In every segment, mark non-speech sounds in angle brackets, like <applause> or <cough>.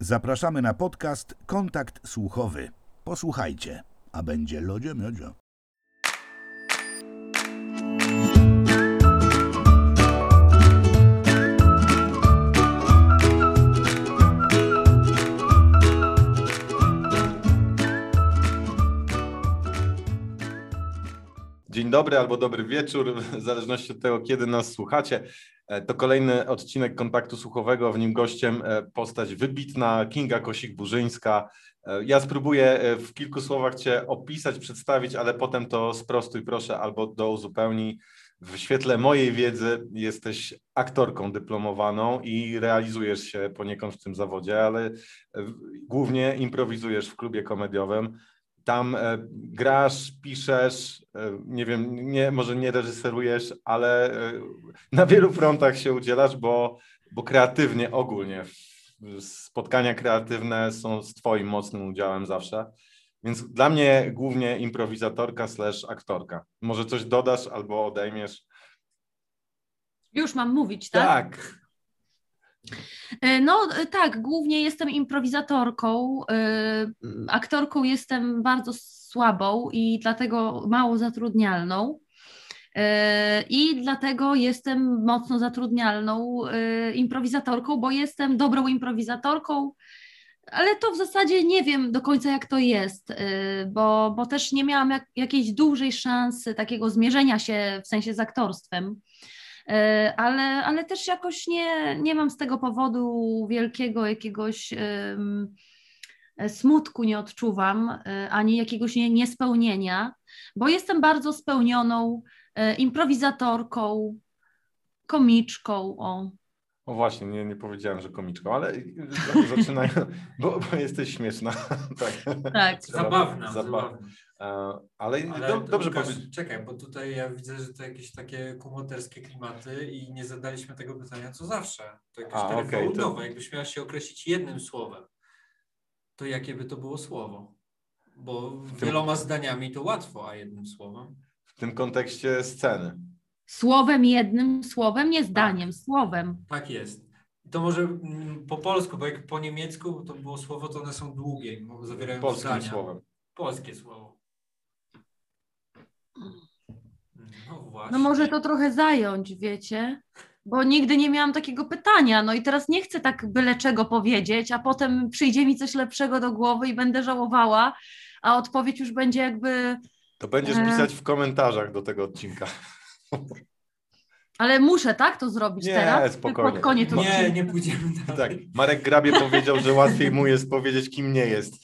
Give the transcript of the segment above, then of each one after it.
Zapraszamy na podcast Kontakt Słuchowy. Posłuchajcie, a będzie lodzie miodzio. Dzień dobry albo dobry wieczór, w zależności od tego, kiedy nas słuchacie. E, to kolejny odcinek kontaktu słuchowego. W nim gościem e, postać wybitna Kinga Kosik-Burzyńska. E, ja spróbuję w kilku słowach Cię opisać, przedstawić, ale potem to sprostuj proszę albo do uzupełnij. W świetle mojej wiedzy jesteś aktorką dyplomowaną i realizujesz się poniekąd w tym zawodzie, ale głównie improwizujesz w klubie komediowym. Tam e, grasz, piszesz, e, nie wiem, nie, może nie reżyserujesz, ale e, na wielu frontach się udzielasz, bo, bo kreatywnie ogólnie spotkania kreatywne są z Twoim mocnym udziałem zawsze. Więc dla mnie głównie improwizatorka slash aktorka. Może coś dodasz albo odejmiesz? Już mam mówić, tak? Tak. E, no tak, głównie jestem improwizatorką. E, aktorką jestem bardzo słabą i dlatego mało zatrudnialną. E, I dlatego jestem mocno zatrudnialną improwizatorką, bo jestem dobrą improwizatorką, ale to w zasadzie nie wiem do końca, jak to jest, bo, bo też nie miałam jak, jakiejś dużej szansy takiego zmierzenia się w sensie z aktorstwem. E, ale, ale też jakoś nie, nie mam z tego powodu wielkiego jakiegoś smutku nie odczuwam, e, ani jakiegoś nie, niespełnienia, bo jestem bardzo spełnioną e, improwizatorką, komiczką. O. O właśnie, nie, nie powiedziałem, że komiczką, ale zaczynają, bo, bo jesteś śmieszna. <laughs> tak. tak. Zabawna. zabawna. Ale, Ale do, dobrze powiedzieć. Czekaj, bo tutaj ja widzę, że to jakieś takie kumoterskie klimaty i nie zadaliśmy tego pytania co zawsze. To jakieś A, okay, to... Jakbyś miała się określić jednym słowem, to jakie by to było słowo? Bo tym... wieloma zdaniami to łatwo, a jednym słowem? W tym kontekście sceny. Słowem jednym, słowem, nie zdaniem, tak. słowem. Tak jest. To może mm, po polsku, bo jak po niemiecku to było słowo, to one są długie, zawierają Polskim zdania. słowem. Polskie słowo. No, właśnie. no może to trochę zająć, wiecie? Bo nigdy nie miałam takiego pytania, no i teraz nie chcę tak byle czego powiedzieć, a potem przyjdzie mi coś lepszego do głowy i będę żałowała, a odpowiedź już będzie jakby... To będziesz e... pisać w komentarzach do tego odcinka. Ale muszę, tak, to zrobić nie, teraz? spokojnie. Pod koniec nie, nie pójdziemy dalej. Tak, Marek Grabie powiedział, że łatwiej mu jest powiedzieć, kim nie jest.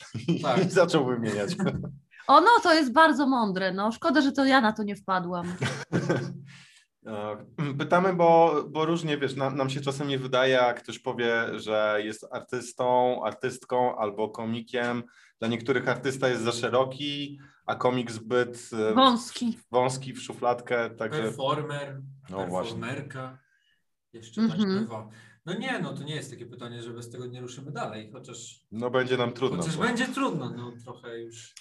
Tak. I zaczął wymieniać. O no, to jest bardzo mądre. No, szkoda, że to ja na to nie wpadłam. <laughs> Pytamy, bo, bo różnie, wiesz, nam, nam się czasem nie wydaje, jak ktoś powie, że jest artystą, artystką albo komikiem. Dla niektórych artysta jest za szeroki, a komik zbyt e, wąski, wąski w szufladkę. Także... Performer, no performerka, jeszcze mm -hmm. bywa. No nie, no to nie jest takie pytanie, że bez tego nie ruszymy dalej, chociaż... No będzie nam trudno. Chociaż bo... będzie trudno, no trochę już...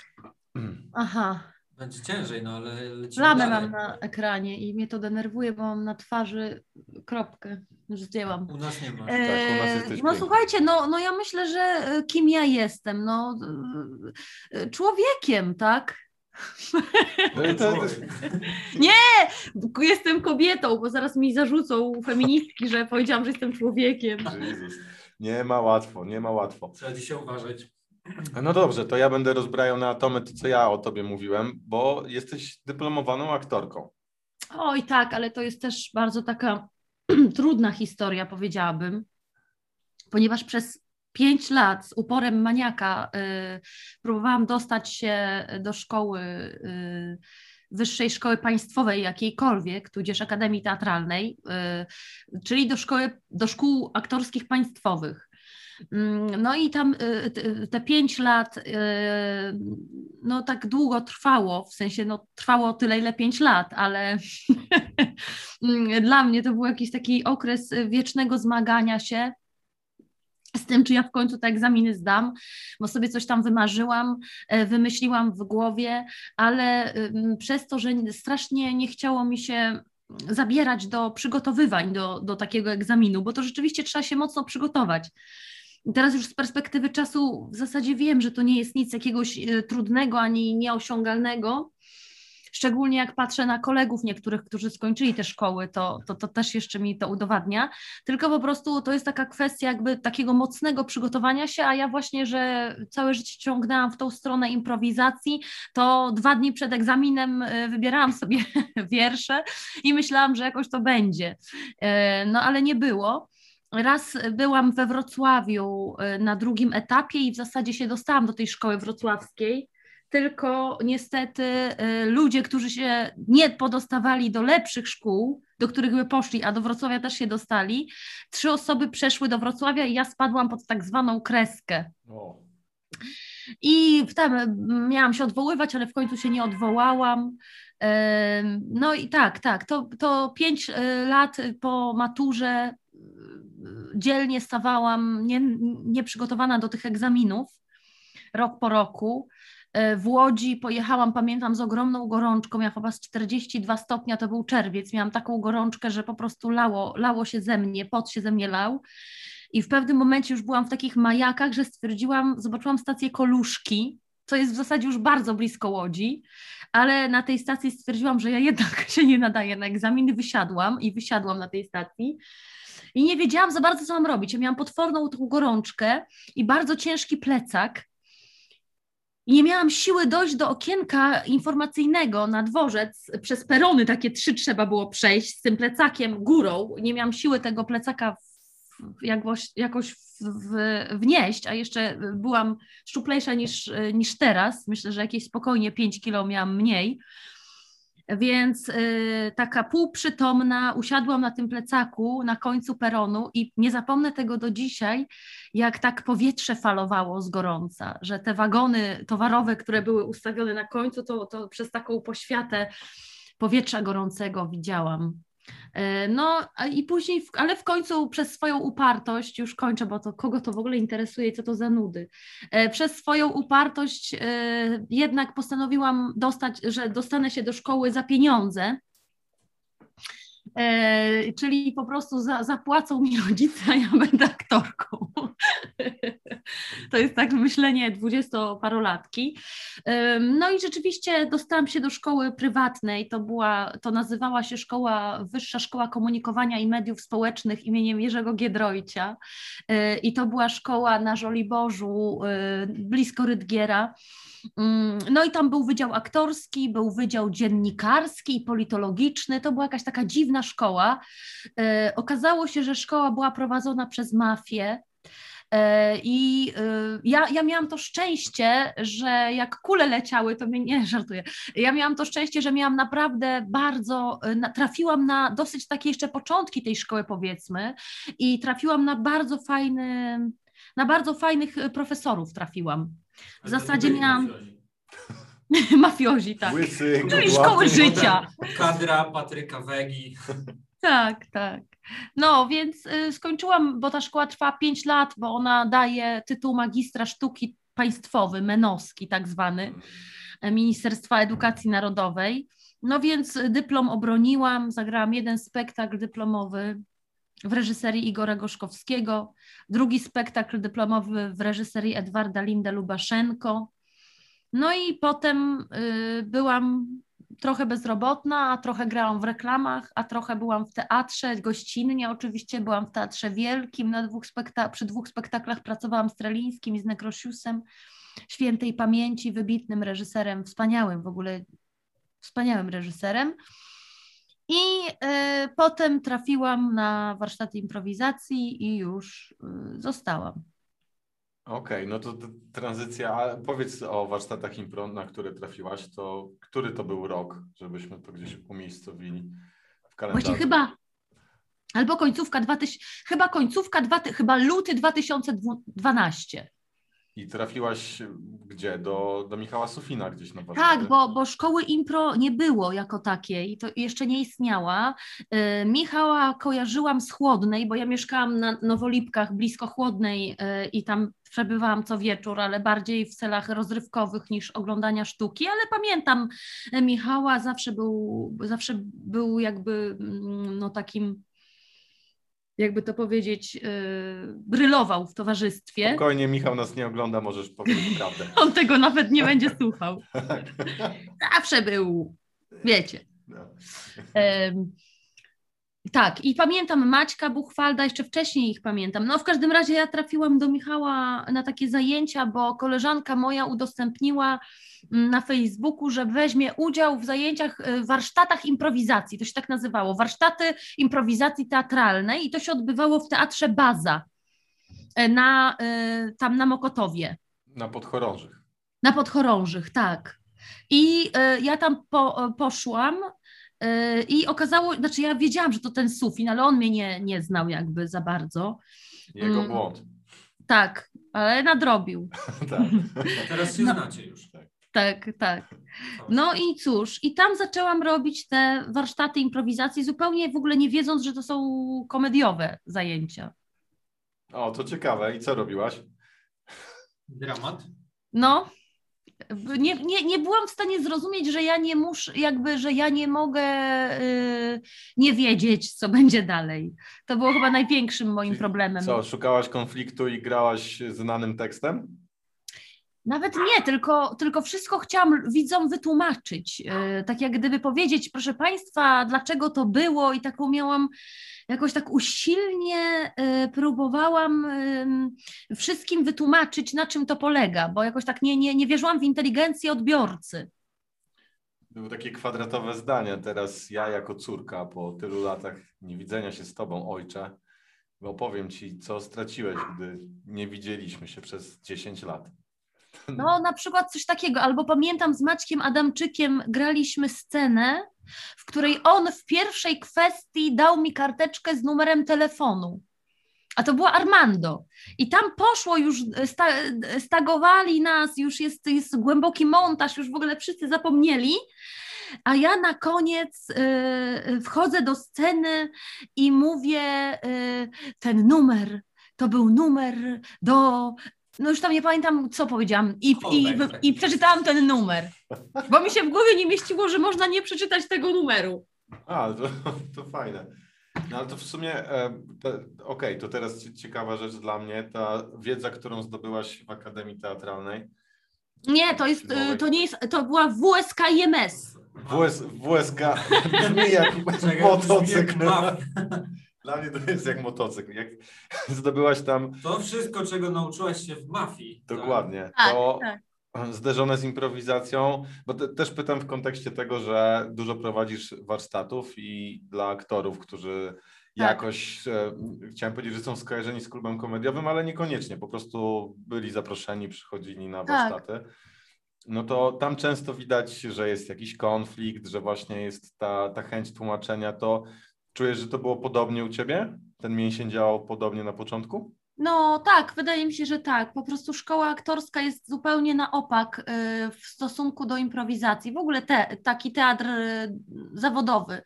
Aha. Będzie ciężej, no ale lecimy Plamę mam na ekranie i mnie to denerwuje, bo mam na twarzy kropkę. Już zdjęłam. U nas nie ma. E, tak, u nas no słuchajcie, no, no ja myślę, że e, kim ja jestem? No e, człowiekiem, tak? No to... Nie! Jestem kobietą, bo zaraz mi zarzucą feministki, że powiedziałam, że jestem człowiekiem. Jezus. Nie ma łatwo, nie ma łatwo. Trzeba dzisiaj uważać. No dobrze, to ja będę rozbrajał na atomy to, co ja o tobie mówiłem, bo jesteś dyplomowaną aktorką. Oj tak, ale to jest też bardzo taka <clears throat> trudna historia, powiedziałabym, ponieważ przez pięć lat z uporem maniaka y, próbowałam dostać się do szkoły, y, wyższej szkoły państwowej jakiejkolwiek, tudzież Akademii Teatralnej, y, czyli do, szkoły, do szkół aktorskich państwowych. Mm, no i tam y, te pięć lat, y, no tak długo trwało, w sensie no trwało tyle, ile pięć lat, ale <laughs> dla mnie to był jakiś taki okres wiecznego zmagania się z tym, czy ja w końcu te egzaminy zdam, bo sobie coś tam wymarzyłam, e, wymyśliłam w głowie, ale przez to, że strasznie nie chciało mi się zabierać do przygotowywań do, do takiego egzaminu, bo to rzeczywiście trzeba się mocno przygotować. Teraz już z perspektywy czasu w zasadzie wiem, że to nie jest nic jakiegoś e, trudnego ani nieosiągalnego. Szczególnie jak patrzę na kolegów niektórych, którzy skończyli te szkoły, to, to, to też jeszcze mi to udowadnia. Tylko po prostu to jest taka kwestia jakby takiego mocnego przygotowania się, a ja właśnie, że całe życie ciągnęłam w tą stronę improwizacji, to dwa dni przed egzaminem e, wybierałam sobie <laughs> wiersze i myślałam, że jakoś to będzie. E, no ale nie było. Raz byłam we Wrocławiu y, na drugim etapie i w zasadzie się dostałam do tej szkoły wrocławskiej, tylko niestety y, ludzie, którzy się nie podostawali do lepszych szkół, do których by poszli, a do Wrocławia też się dostali, trzy osoby przeszły do Wrocławia i ja spadłam pod tak zwaną kreskę. I tam miałam się odwoływać, ale w końcu się nie odwołałam. No i tak, tak, to, to pięć y, lat po maturze dzielnie stawałam nie, nieprzygotowana do tych egzaminów rok po roku. E, w Łodzi pojechałam, pamiętam, z ogromną gorączką, ja chyba z 42 stopnia, to był czerwiec, miałam taką gorączkę, że po prostu lało, lało się ze mnie, pot się ze mnie lał. I w pewnym momencie już byłam w takich majakach, że stwierdziłam, zobaczyłam stację Koluszki, co jest w zasadzie już bardzo blisko Łodzi, ale na tej stacji stwierdziłam, że ja jednak <laughs> się nie nadaję na egzamin, wysiadłam i wysiadłam na tej stacji i nie wiedziałam za bardzo, co mam robić. Ja miałam potworną tą gorączkę i bardzo ciężki plecak. I nie miałam siły dojść do okienka informacyjnego na dworzec. Przez perony takie trzy trzeba było przejść z tym plecakiem górą. Nie miałam siły tego plecaka jakoś, jakoś w, wnieść, a jeszcze byłam szczuplejsza niż, niż teraz. Myślę, że jakieś spokojnie 5 kilo miałam mniej. Więc y, taka półprzytomna, usiadłam na tym plecaku na końcu peronu i nie zapomnę tego do dzisiaj, jak tak powietrze falowało z gorąca, że te wagony towarowe, które były ustawione na końcu, to, to przez taką poświatę powietrza gorącego widziałam. E, no i później, ale w końcu przez swoją upartość, już kończę, bo to kogo to w ogóle interesuje co to za nudy, e, przez swoją upartość e, jednak postanowiłam dostać, że dostanę się do szkoły za pieniądze, E, czyli po prostu za, zapłacą mi rodzice, a ja będę aktorką. <laughs> to jest tak myślenie dwudziestoparolatki. E, no i rzeczywiście dostałam się do szkoły prywatnej, to była, to nazywała się szkoła, Wyższa Szkoła Komunikowania i Mediów Społecznych imieniem Jerzego Giedroycia e, i to była szkoła na Żoliborzu, e, blisko Rydgiera. Mm, no i tam był wydział aktorski, był wydział dziennikarski i politologiczny. To była jakaś taka dziwna szkoła. E, okazało się, że szkoła była prowadzona przez mafię. E, I e, ja, ja miałam to szczęście, że jak kule leciały, to mnie nie żartuję. Ja miałam to szczęście, że miałam naprawdę bardzo, trafiłam na dosyć takie jeszcze początki tej szkoły, powiedzmy, i trafiłam na bardzo fajny, na bardzo fajnych profesorów trafiłam. W zasadzie miałam. <laughs> Mafiozi, tak. Łysy, Czyli szkoły życia. Kadra Patryka Wegi. Tak, tak. No, więc y, skończyłam, bo ta szkoła trwa 5 lat, bo ona daje tytuł magistra sztuki państwowy, menowski tak zwany, Ministerstwa Edukacji Narodowej. No więc dyplom obroniłam, zagrałam jeden spektakl dyplomowy w reżyserii Igora Gorzkowskiego, drugi spektakl dyplomowy w reżyserii Edwarda Linda Lubaszenko. No i potem y, byłam trochę bezrobotna, a trochę grałam w reklamach, a trochę byłam w teatrze gościnnie. Oczywiście byłam w Teatrze Wielkim, na dwóch spekta- przy dwóch spektaklach pracowałam z Trelińskim i z Nekrosiusem, świętej pamięci, wybitnym reżyserem, wspaniałym w ogóle, wspaniałym reżyserem. I y, potem trafiłam na warsztaty improwizacji i już y, zostałam. Okej, okay, no to, tranzycja, a powiedz o warsztatach impro, na które trafiłaś, to który to był rok, żebyśmy to gdzieś umiejscowili w kalendarzu? Właśnie chyba, albo końcówka 2000, chyba końcówka, dwa, chyba luty 2012. I trafiłaś gdzie? Do, do Michała Sufina gdzieś na warsztaty? Tak, bo, bo szkoły impro nie było jako takiej, to jeszcze nie istniała. Y, Michała kojarzyłam z Chłodnej, bo ja mieszkałam na Nowolipkach blisko Chłodnej y, i tam przebywałam co wieczór, ale bardziej w celach rozrywkowych niż oglądania sztuki, ale pamiętam Michała, zawsze był, zawsze był jakby mm, no takim jakby to powiedzieć, yy, brylował w towarzystwie. Spokojnie, Michał nas nie ogląda, możesz powiedzieć prawdę. <laughs> On tego nawet nie będzie słuchał. <laughs> Zawsze był, wiecie. No. Tak, i pamiętam Maćka Buchwalda, jeszcze wcześniej ich pamiętam. No w każdym razie ja trafiłam do Michała na takie zajęcia, bo koleżanka moja udostępniła na Facebooku, że weźmie udział w zajęciach, y, warsztatach improwizacji, to się tak nazywało, warsztaty improwizacji teatralnej i to się odbywało w Teatrze Baza y, na, y, tam na Mokotowie. Na Podchorążych. Na Podchorążych, tak. I ja tam po, poszłam i okazało, znaczy ja wiedziałam, że to ten Sufin, ale on mnie nie, nie znał jakby za bardzo. Jego mm. błąd. Tak, ale nadrobił. <laughs> tak. Teraz się no. znacie już. Tak tak, tak. No i cóż, i tam zaczęłam robić te warsztaty improwizacji, zupełnie w ogóle nie wiedząc, że to są komediowe zajęcia. O, to ciekawe. I co robiłaś? Dramat? No, nie, nie, nie byłam w stanie zrozumieć, że ja nie muszę, jakby, że ja nie mogę yy, nie wiedzieć, co będzie dalej. To było chyba największym moim Czyli problemem. Co, szukałaś konfliktu i grałaś znanym tekstem? Nawet nie, tylko, tylko wszystko chciałam widzom wytłumaczyć. E, tak jak gdyby powiedzieć, proszę Państwa, dlaczego to było, i taką miałam jakoś tak usilnie e, próbowałam wszystkim wytłumaczyć, na czym to polega, bo jakoś tak nie, nie, nie wierzyłam w inteligencję odbiorcy. Były takie kwadratowe zdania. Teraz ja, jako córka, po tylu latach niewidzenia się z Tobą, ojcze, opowiem Ci, co straciłeś, gdy nie widzieliśmy się przez 10 lat. No, na przykład coś takiego. Albo pamiętam z Maćkiem Adamczykiem graliśmy scenę, w której on w pierwszej kwestii dał mi karteczkę z numerem telefonu. A to była Armando. I tam poszło już, sta, stagowali nas, już jest, jest głęboki montaż, już w ogóle wszyscy zapomnieli. A ja na koniec y, wchodzę do sceny i mówię: y, ten numer to był numer do no już tam nie pamiętam, co powiedziałam. I, i, I przeczytałam ten numer. Bo mi się w głowie nie mieściło, że można nie przeczytać tego numeru. A, to, to fajne. No ale to w sumie, e, okej, okay, to teraz ciekawa rzecz dla mnie, ta wiedza, którą zdobyłaś w Akademii Teatralnej. Nie, to jest, e, to nie jest, to była WSK IMS. WS, WSK <laughs> brzmi jak motocykl. <laughs> Dla mnie to jest jak motocykl. Jak <laughs> zdobyłaś tam. To wszystko, czego nauczyłaś się w mafii. Dokładnie. Tak? To tak, tak. zderzone z improwizacją, bo te, też pytam w kontekście tego, że dużo prowadzisz warsztatów i dla aktorów, którzy tak. jakoś, e, chciałem powiedzieć, że są skojarzeni z klubem komediowym, ale niekoniecznie, po prostu byli zaproszeni, przychodzili na tak. warsztaty. No to tam często widać, że jest jakiś konflikt, że właśnie jest ta, ta chęć tłumaczenia. To Czujesz, że to było podobnie u ciebie? Ten mięsień działał podobnie na początku? No tak, wydaje mi się, że tak. Po prostu szkoła aktorska jest zupełnie na opak y, w stosunku do improwizacji. W ogóle te, taki teatr y, zawodowy.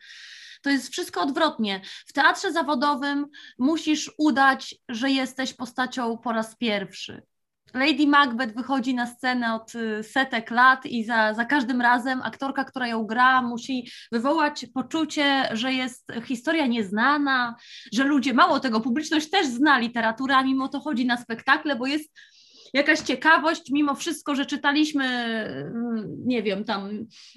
To jest wszystko odwrotnie. W teatrze zawodowym musisz udać, że jesteś postacią po raz pierwszy. Lady Macbeth wychodzi na scenę od y, setek lat i za, za każdym razem aktorka, która ją gra, musi wywołać poczucie, że jest historia nieznana, że ludzie, mało tego, publiczność też zna literaturę, a mimo to chodzi na spektakle, bo jest jakaś ciekawość, mimo wszystko, że czytaliśmy, mm, nie wiem, tam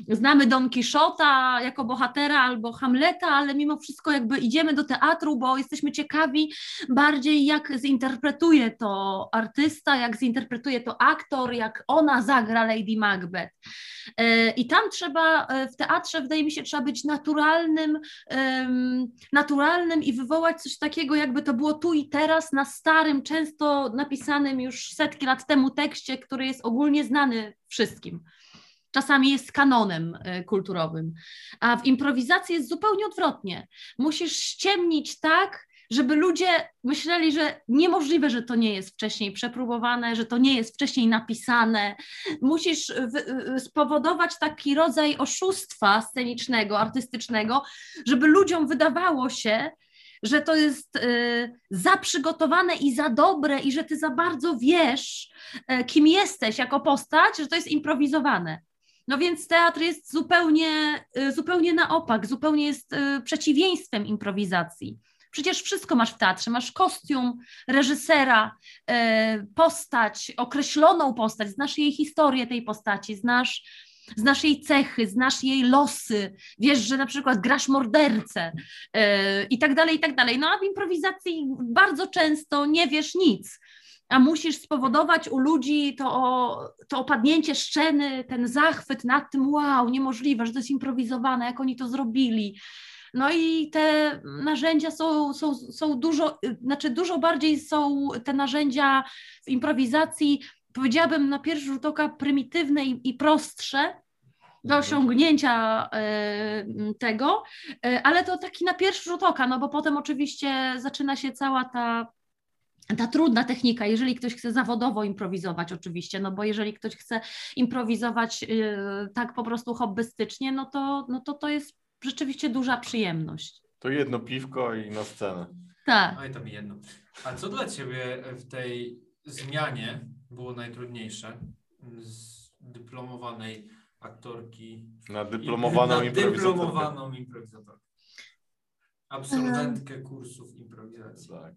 znamy Don Quixota jako bohatera albo Hamleta, ale mimo wszystko jakby idziemy do teatru, bo jesteśmy ciekawi bardziej jak zinterpretuje to artysta, jak zinterpretuje to aktor, jak ona zagra Lady Macbeth. E, I tam trzeba, e, w teatrze wydaje mi się, trzeba być naturalnym, naturalnym i wywołać coś takiego, jakby to było tu i teraz na starym, często napisanym już setki lat temu tekście, który jest ogólnie znany wszystkim. Czasami jest kanonem e, kulturowym. A w improwizacji jest zupełnie odwrotnie. Musisz ściemnić tak, żeby ludzie myśleli, że niemożliwe, że to nie jest wcześniej przepróbowane, że to nie jest wcześniej napisane. Musisz spowodować taki rodzaj oszustwa scenicznego, artystycznego, żeby ludziom wydawało się, że to jest y, za przygotowane i za dobre i że ty za bardzo wiesz, y, kim jesteś jako postać, że to jest improwizowane. No więc teatr jest zupełnie, y, zupełnie na opak, zupełnie jest przeciwieństwem improwizacji. Przecież wszystko masz w teatrze. Masz kostium, reżysera, e, postać, określoną postać, znasz jej historię tej postaci, znasz, znasz jej cechy, znasz jej losy, wiesz, że na przykład grasz mordercę e, i tak dalej, i tak dalej. No a w improwizacji bardzo często nie wiesz nic a musisz spowodować u ludzi to, to opadnięcie szczeny, ten zachwyt nad tym, wow, niemożliwe, że to jest improwizowane, jak oni to zrobili. No i te narzędzia są, są, są dużo, znaczy dużo bardziej są te narzędzia w improwizacji, powiedziałabym na pierwszy rzut oka prymitywne i, i prostsze, do mhm. osiągnięcia y, tego, y, ale to taki na pierwszy rzut oka, no bo potem oczywiście zaczyna się cała ta ta trudna technika, jeżeli ktoś chce zawodowo improwizować oczywiście, no bo jeżeli ktoś chce improwizować yy, tak po prostu hobbystycznie, no to, no to to jest rzeczywiście duża przyjemność. To jedno piwko i na scenę. Tak. To mi jedno. A co dla Ciebie w tej zmianie było najtrudniejsze z dyplomowanej aktorki na dyplomowaną, <laughs> na dyplomowaną improwizatorkę? Absolwentkę kursów improwizacji. Tak.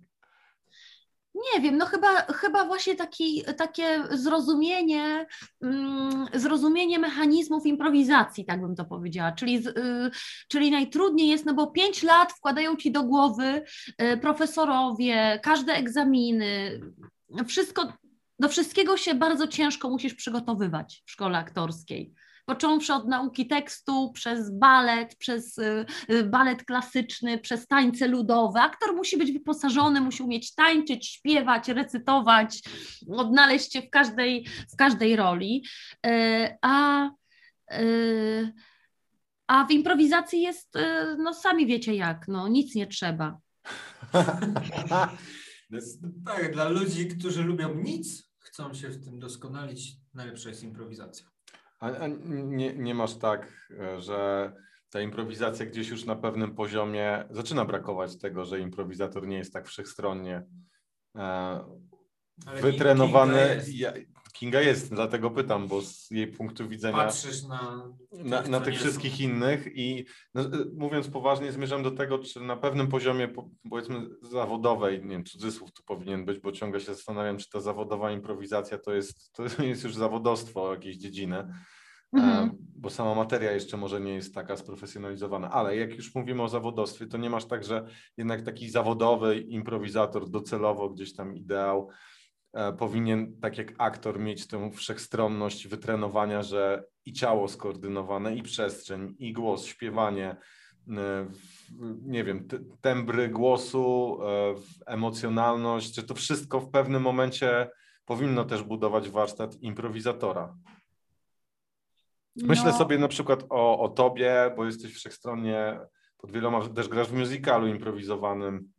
Nie wiem, no chyba, chyba właśnie taki, takie zrozumienie, mm, zrozumienie mechanizmów improwizacji, tak bym to powiedziała. Czyli, y, czyli najtrudniej jest, no bo pięć lat wkładają ci do głowy y, profesorowie, każde egzaminy, wszystko, do wszystkiego się bardzo ciężko musisz przygotowywać w szkole aktorskiej począwszy od nauki tekstu, przez balet, przez y, y, balet klasyczny, przez tańce ludowe. Aktor musi być wyposażony, musi umieć tańczyć, śpiewać, recytować, odnaleźć się w każdej, w każdej roli. Y, a a w improwizacji jest, no sami wiecie jak, no nic nie trzeba. <laughs> tak, dla ludzi, którzy lubią nic, chcą się w tym doskonalić, najlepsza jest improwizacja. A, a nie, nie masz tak, e, że ta improwizacja gdzieś już na pewnym poziomie zaczyna brakować tego, że improwizator nie jest tak wszechstronnie e, wytrenowany. Ja, Kinga jest, dlatego pytam, bo z jej punktu widzenia. Patrzysz na, na, na tych wszystkich innych i no, e, mówiąc poważnie, zmierzam do tego, czy na pewnym poziomie, powiedzmy, zawodowej, nie wiem, cudzysłów tu powinien być, bo ciągle się zastanawiam, czy ta zawodowa improwizacja to jest, to <laughs> jest już zawodowstwo jakiejś dziedziny mhm. bo sama materia jeszcze może nie jest taka sprofesjonalizowana, ale jak już mówimy o zawodowstwie, to nie masz tak, że jednak taki zawodowy improwizator docelowo gdzieś tam ideał powinien, tak jak aktor, mieć tę wszechstronność wytrenowania, że i ciało skoordynowane, i przestrzeń, i głos, śpiewanie, e, nie wiem, tembry głosu, e, emocjonalność, że to wszystko w pewnym momencie powinno też budować warsztat improwizatora. Myślę no. sobie na przykład o, o tobie, bo jesteś wszechstronnie pod wieloma, też grasz w musicalu improwizowanym.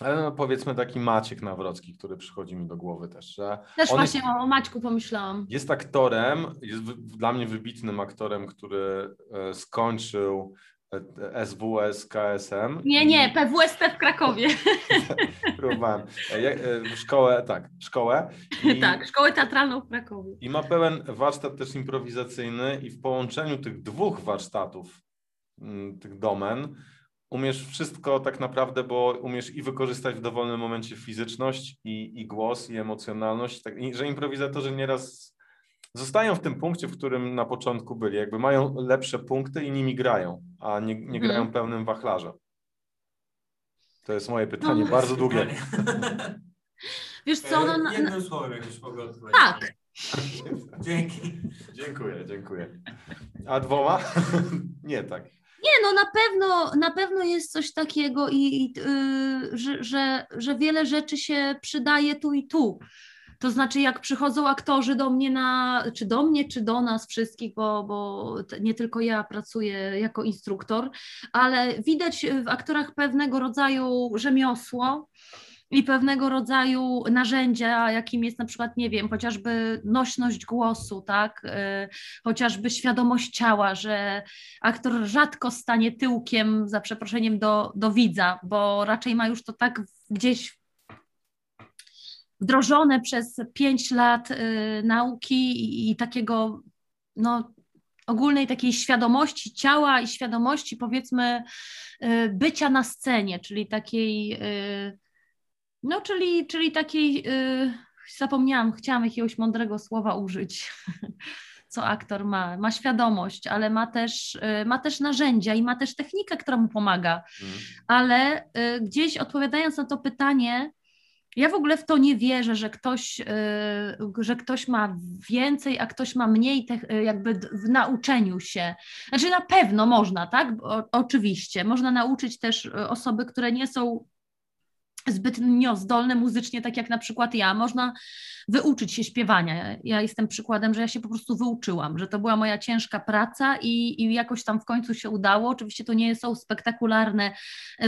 Ale no powiedzmy taki Maciek Nawrocki, który przychodzi mi do głowy też, że. Też właśnie jest, o Maćku pomyślałam. Jest aktorem, jest dla mnie wybitnym aktorem, który e, skończył SWS KSM. Nie, nie, PWSP w Krakowie. <laughs> Próbowałem. E, e, szkołę, tak, szkołę. I, <laughs> tak, szkołę teatralną w Krakowie. I ma pełen warsztat też improwizacyjny i w połączeniu tych dwóch warsztatów, mm, tych domen, umiesz wszystko tak naprawdę, bo umiesz i wykorzystać w dowolnym momencie fizyczność i, i głos, i emocjonalność, tak, i, że improwizatorzy nieraz zostają w tym punkcie, w którym na początku byli. Jakby mają lepsze punkty i nimi grają, a nie, nie grają hmm. pełnym wachlarzem. To jest moje pytanie, no, bardzo długie. <laughs> Wiesz co, no, no, Jednym słowem jakbyś mogła odpowiedzieć. Tak. Dzięki. Dziękuję, dziękuję. A dwoma? <laughs> nie tak. Nie, no na pewno, na pewno jest coś takiego, i, yy, że, że, że wiele rzeczy się przydaje tu i tu. To znaczy, jak przychodzą aktorzy do mnie na, czy do mnie, czy do nas wszystkich, bo, bo nie tylko ja pracuję jako instruktor, ale widać w aktorach pewnego rodzaju rzemiosło, i pewnego rodzaju narzędzia, jakim jest na przykład, nie wiem, chociażby nośność głosu, tak, yy, chociażby świadomość ciała, że aktor rzadko stanie tyłkiem, za przeproszeniem, do, do widza, bo raczej ma już to tak gdzieś wdrożone przez pięć lat y, nauki i, takiego no, ogólnej takiej świadomości ciała i świadomości powiedzmy y, bycia na scenie, czyli takiej, y, no czyli, czyli takiej, y, zapomniałam, chciałam jakiegoś mądrego słowa użyć. <laughs> co aktor ma. Ma świadomość, ale ma też, ma też narzędzia i ma też technikę, która mu pomaga. Mm. Ale gdzieś odpowiadając na to pytanie, ja w ogóle w to nie wierzę, że ktoś, y, że ktoś ma więcej, a ktoś ma mniej y, jakby w nauczeniu się. Znaczy na pewno można, tak? O, oczywiście. Można nauczyć też y, osoby, które nie są zbytnio zdolne muzycznie, tak jak na przykład ja. Można wyuczyć się śpiewania. Ja jestem przykładem, że ja się po prostu wyuczyłam, że to była moja ciężka praca i, i jakoś tam w końcu się udało. Oczywiście to nie są spektakularne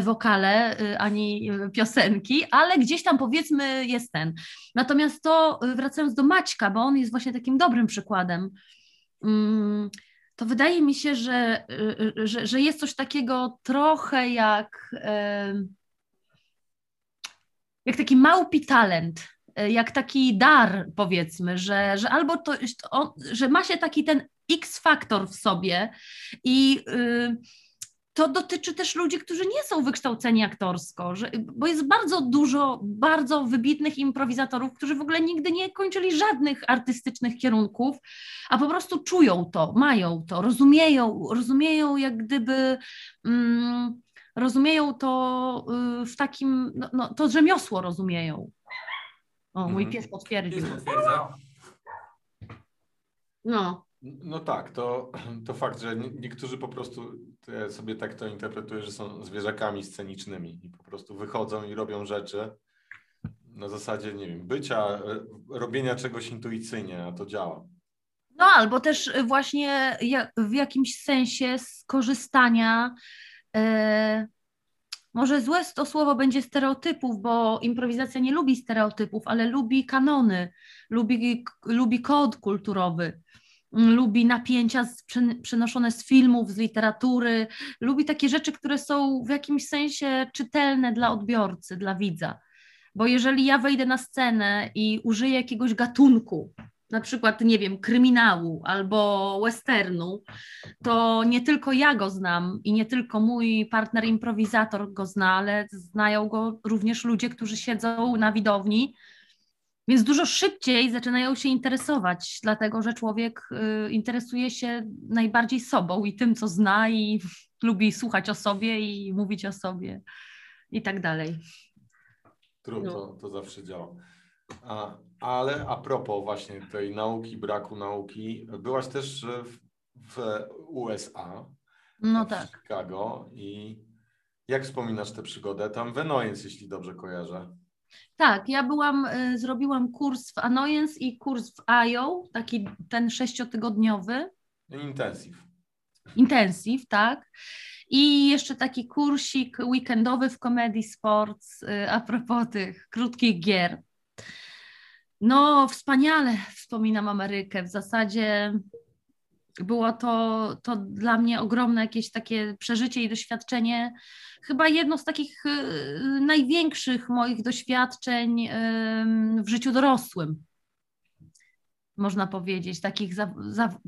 wokale y, ani piosenki, ale gdzieś tam powiedzmy jest ten. Natomiast to wracając do Maćka, bo on jest właśnie takim dobrym przykładem. Mm, to wydaje mi się, że, że, że jest coś takiego trochę jak jak taki małpi talent, e, jak taki dar, powiedzmy, że, że albo to, że ma się taki ten X-faktor w sobie i yy, to dotyczy też ludzi, którzy nie są wykształceni aktorsko, że, bo jest bardzo dużo bardzo wybitnych improwizatorów, którzy w ogóle nigdy nie kończyli żadnych artystycznych kierunków, a po prostu czują to, mają to, rozumieją, rozumieją jak gdyby. Mm, rozumieją to y, w takim, no, no to rzemiosło rozumieją. O, mój mhm. pies potwierdził. No. No tak, to, to fakt, że niektórzy po prostu ja sobie tak to interpretuję, że są zwierzakami scenicznymi i po prostu wychodzą i robią rzeczy na zasadzie, nie wiem, bycia, e, robienia czegoś intuicyjnie, a to działa. No albo też właśnie w jakimś sensie skorzystania może złe to słowo będzie stereotypów, bo improwizacja nie lubi stereotypów, ale lubi kanony, lubi, lubi kod kulturowy, mm, lubi napięcia z, przenoszone z filmów, z literatury, lubi takie rzeczy, które są w jakimś sensie czytelne dla odbiorcy, dla widza. Bo jeżeli ja wejdę na scenę i użyję jakiegoś gatunku, na przykład, nie wiem, kryminału albo westernu, to nie tylko ja go znam i nie tylko mój partner improwizator go zna, ale znają go również ludzie, którzy siedzą na widowni, więc dużo szybciej zaczynają się interesować, dlatego że człowiek y, interesuje się najbardziej sobą i tym, co zna i <laughs> lubi słuchać o sobie i mówić o sobie i tak dalej. Trudno, no. to zawsze działa. A, ale a propos właśnie tej nauki, braku nauki, byłaś też w, w USA, no w tak. Chicago i jak wspominasz tę przygodę? Tam w Annoyance, jeśli dobrze kojarzę. Tak, ja byłam, y, zrobiłam kurs w Annoyance i kurs w IO, taki ten sześciotygodniowy. Intensive. Intensive, tak. I jeszcze taki kursik weekendowy w Comedy Sports y, a propos tych krótkich gier. No, wspaniale wspominam Amerykę. W zasadzie było to, to dla mnie ogromne jakieś takie przeżycie i doświadczenie. Chyba jedno z takich y, największych moich doświadczeń w życiu dorosłym. Można powiedzieć, takich za, za,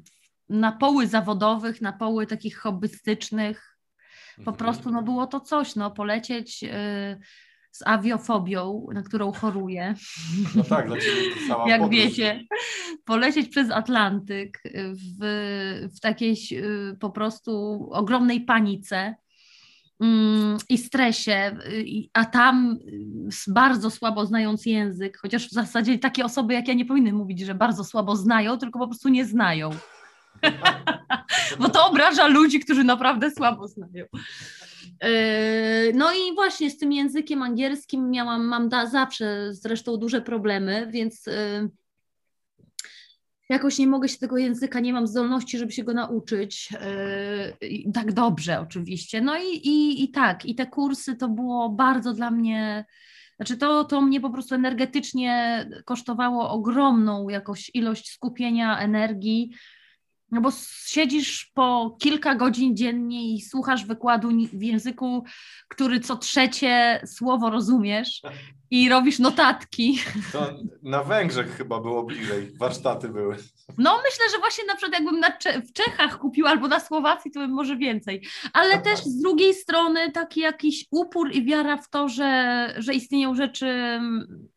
na poły zawodowych, na poły takich hobbystycznych. Po mhm. prostu no, było to coś, no, polecieć. Y, z awiofobią, na którą choruję. No tak, to cała <laughs> Jak podróż. wiecie, polecieć przez Atlantyk w, w takiej y, po prostu ogromnej panice mm, i stresie, a tam bardzo słabo znając język, chociaż w zasadzie takie osoby jak ja nie powinny mówić, że bardzo słabo znają, tylko po prostu nie znają. <laughs> Bo to obraża ludzi, którzy naprawdę słabo znają. Yy, no i właśnie z tym językiem angielskim miałam, mam da, zawsze zresztą duże problemy, więc yy, jakoś nie mogę się tego języka, nie mam zdolności, żeby się go nauczyć yy, tak dobrze oczywiście. No i, i, i tak, i te kursy to było bardzo dla mnie, znaczy to, to mnie po prostu energetycznie kosztowało ogromną jakoś ilość skupienia energii, no bo siedzisz po kilka godzin dziennie i słuchasz wykładu w języku, który co trzecie słowo rozumiesz i robisz notatki. To na Węgrzech chyba było bliżej, warsztaty były. No myślę, że właśnie na przykład jakbym na Cze w Czechach kupiła albo na Słowacji, to bym może więcej. Ale też z drugiej strony taki jakiś upór i wiara w to, że, że istnieją rzeczy mm,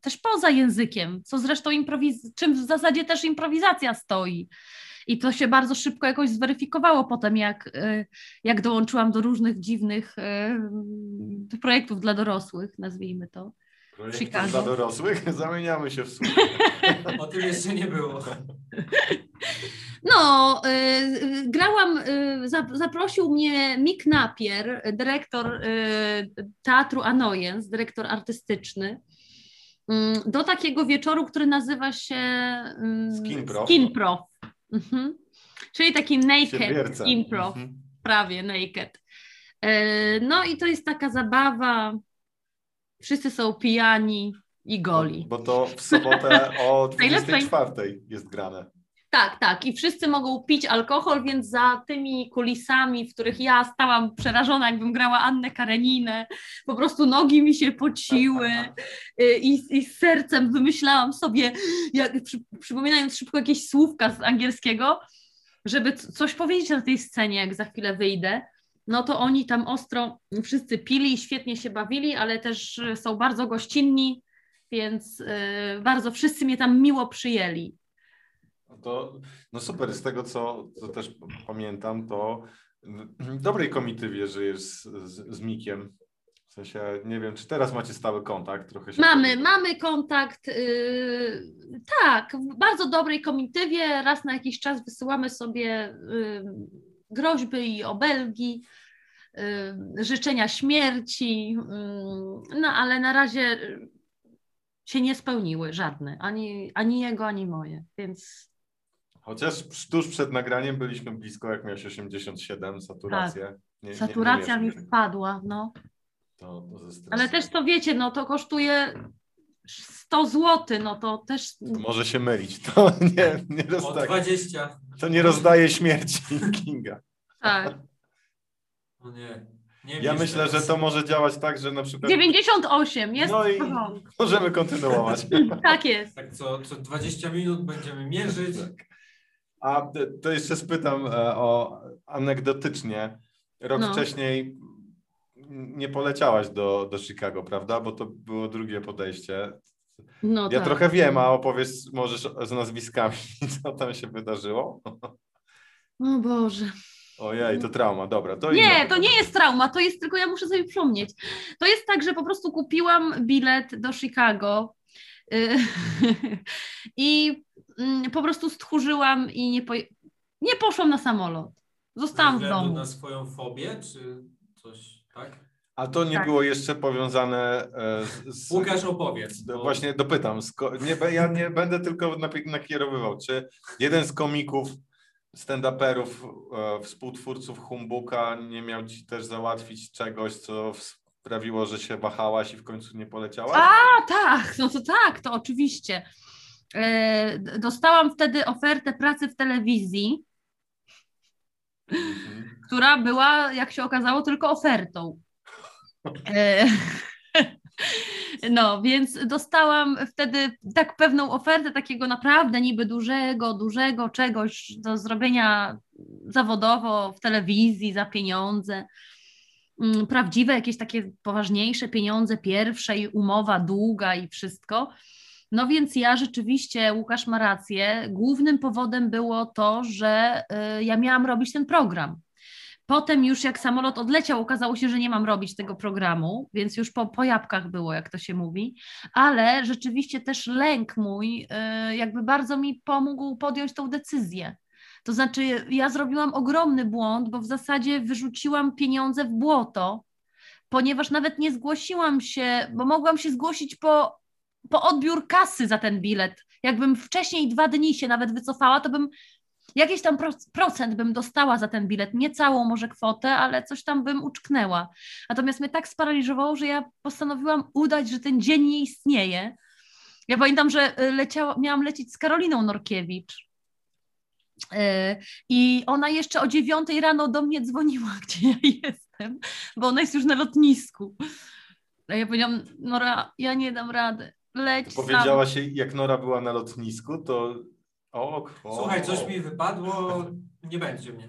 też poza językiem, co zresztą improwiz- czym w zasadzie też improwizacja stoi. I to się bardzo szybko jakoś zweryfikowało potem, jak, y, jak dołączyłam do różnych dziwnych y, projektów dla dorosłych, nazwijmy to. Projektów dla dorosłych? <laughs> Zamieniamy się w słowo. o tym jeszcze nie było. No, y, grałam, zaprosił mnie Mick Napier, dyrektor teatru Annoyance, dyrektor artystyczny, mm, do takiego wieczoru, który nazywa się mm, Skin Prof. Skin Prof. Mhm. Czyli taki naked improv, mhm. prawie naked. E, no i to jest taka zabawa, wszyscy są pijani i goli. Bo, bo to w sobotę o <laughs> 24 jest grane. Tak, tak. I wszyscy mogą pić alkohol, więc za tymi kulisami, w których ja stałam przerażona, jakbym grała Annę Kareninę, po prostu nogi mi się pociły i, i z sercem wymyślałam sobie, jak, przy, przypominając szybko jakieś słówka z angielskiego, żeby coś powiedzieć na tej scenie, jak za chwilę wyjdę. No to oni tam ostro wszyscy pili świetnie się bawili, ale też są bardzo gościnni, więc y, bardzo wszyscy mnie tam miło przyjęli. No to no super, z tego co, co też pamiętam, to w dobrej komitywie żyjesz z, z, z Mikiem. W sensie, nie wiem, czy teraz macie stały kontakt? Trochę się mamy, mamy kontakt. Yy, tak, w bardzo dobrej komitywie. Raz na jakiś czas wysyłamy sobie yy, groźby i obelgi, yy, życzenia śmierci, yy, no ale na razie się nie spełniły żadne, ani, ani jego, ani moje, więc Chociaż tuż przed nagraniem byliśmy blisko, jak miałeś 87, saturację. Tak. Nie, Saturacja nie, nie mi wpadła, no. To, to Ale też to wiecie, no to kosztuje 100 zł, no to też... To może się mylić, to <laughs> nie, nie rozdaje... 20. To nie rozdaje śmierci <laughs> Kinga. Tak. No nie. nie ja myślę, teraz. że to może działać tak, że na przykład... 98, jest No i możemy kontynuować. <laughs> tak jest. Tak co, co 20 minut będziemy mierzyć. Tak. A to jeszcze spytam e, o anegdotycznie. Rok no. wcześniej nie poleciałaś do, do Chicago, prawda? Bo to było drugie podejście. No ja tak. trochę wiem, a opowiedz możesz z nazwiskami, <laughs> co tam się wydarzyło. O Boże. Ojej, to trauma, dobra. To nie, to nie jest trauma, to jest tylko, ja muszę sobie przypomnieć. To jest tak, że po prostu kupiłam bilet do Chicago y, <laughs> i po prostu stchórzyłam i nie, po, nie poszłam na samolot. Zostałam w domu. na swoją fobię, czy coś, tak? A to nie tak. było jeszcze powiązane e, z... Łukasz opowiedz. Bo... Właśnie dopytam. Nie, ja nie będę tylko nakierowywał. Czy jeden z komików, stand-uperów, e, współtwórców Humbuka nie miał ci też załatwić czegoś, co sprawiło, że się wahałaś i w końcu nie poleciałaś? A, tak, no to tak, to oczywiście. E, dostałam wtedy ofertę pracy w telewizji, mhm. która była, jak się okazało, tylko ofertą. E, <laughs> no, więc dostałam wtedy tak pewną ofertę takiego naprawdę niby dużego, dużego czegoś do zrobienia zawodowo w telewizji za pieniądze. Mm, prawdziwe, jakieś takie poważniejsze pieniądze, pierwsze i umowa długa i wszystko. No więc ja rzeczywiście, Łukasz ma rację, głównym powodem było to, że y, ja miałam robić ten program. Potem już jak samolot odleciał, okazało się, że nie mam robić tego programu, więc już po, po jabłkach było, jak to się mówi, ale rzeczywiście też lęk mój y, jakby bardzo mi pomógł podjąć tą decyzję. To znaczy, ja zrobiłam ogromny błąd, bo w zasadzie wyrzuciłam pieniądze w błoto, ponieważ nawet nie zgłosiłam się, bo mogłam się zgłosić po po odbiór kasy za ten bilet. Jakbym wcześniej dwa dni się nawet wycofała, to bym jakiś tam procent bym dostała za ten bilet. Nie całą może kwotę, ale coś tam bym uczknęła. Natomiast mnie tak sparaliżowało, że ja postanowiłam udać, że ten dzień nie istnieje. Ja pamiętam, że y, leciała, miałam lecieć z Karoliną Norkiewicz. I ona jeszcze o dziewiątej rano do mnie dzwoniła, <laughs> gdzie ja jestem, bo ona jest już na lotnisku. A ja powiedziałam, Nora, ja nie dam rady. Leć Powiedziała się, jak Nora była na lotnisku, to o, o, Słuchaj, coś mi wypadło, nie będzie mnie.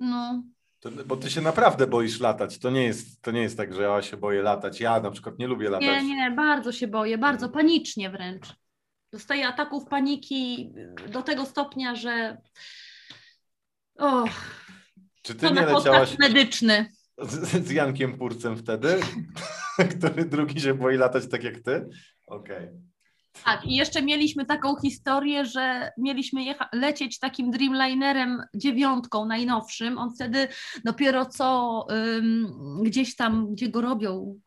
No. To, bo ty się naprawdę boisz latać. To nie, jest, to nie jest tak, że ja się boję latać. Ja na przykład nie lubię latać. Nie, nie, bardzo się boję, bardzo panicznie wręcz. Dostaję ataków paniki do tego stopnia, że. Oh, Czy ty nie leciałaś medyczny. Z, z Jankiem Purcem wtedy, <laughs> który drugi się boi latać tak jak ty? Okej. Okay. Tak, i jeszcze mieliśmy taką historię, że mieliśmy lecieć takim Dreamlinerem dziewiątką najnowszym. On wtedy dopiero co ym, gdzieś tam, gdzie go robią,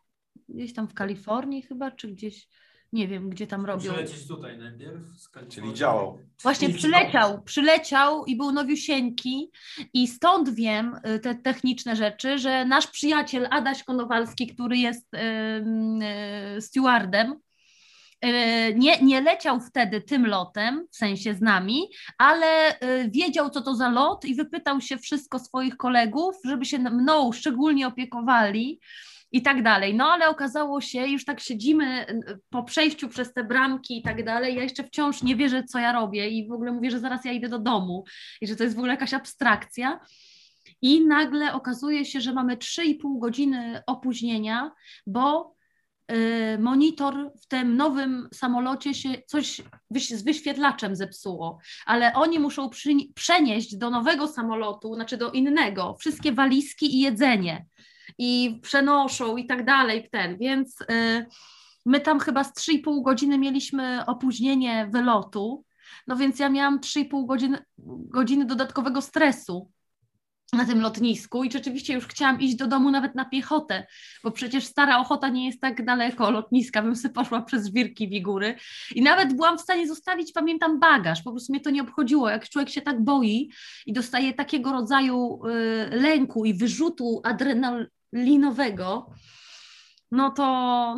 gdzieś tam w Kalifornii chyba, czy gdzieś nie wiem, gdzie tam robią. Przylecieć tutaj najpierw. Czyli działał. Właśnie przyleciał, przyleciał i był nowiusieńki i stąd wiem y, te techniczne rzeczy, że nasz przyjaciel Adaś Konowalski, który jest yy, stewardem, y, nie, nie leciał wtedy tym lotem, w sensie z nami, ale wiedział, co to za lot i wypytał się wszystko swoich kolegów, żeby się mną szczególnie opiekowali i tak dalej. No ale okazało się, już tak siedzimy po przejściu przez te bramki i tak dalej, ja jeszcze wciąż nie wierzę, co ja robię i w ogóle mówię, że zaraz ja idę do domu i że to jest w ogóle jakaś abstrakcja. I nagle okazuje się, że mamy 3,5 godziny opóźnienia, bo y, monitor w tym nowym samolocie się coś z wyświetlaczem zepsuło, ale oni muszą przenieść do nowego samolotu, znaczy do innego, wszystkie walizki i jedzenie i przenoszą i tak dalej, ten, więc y, my tam chyba z 3,5 godziny mieliśmy opóźnienie wylotu, no więc ja miałam 3,5 godziny, godziny dodatkowego stresu na tym lotnisku i rzeczywiście już chciałam iść do domu nawet na piechotę, bo przecież Stara Ochota nie jest tak daleko lotniska, bym sobie poszła przez żwirki Wigury i nawet byłam w stanie zostawić, pamiętam, bagaż, po prostu mnie to nie obchodziło, jak człowiek się tak boi i dostaje takiego rodzaju y, lęku i wyrzutu adrenal, linowego, no to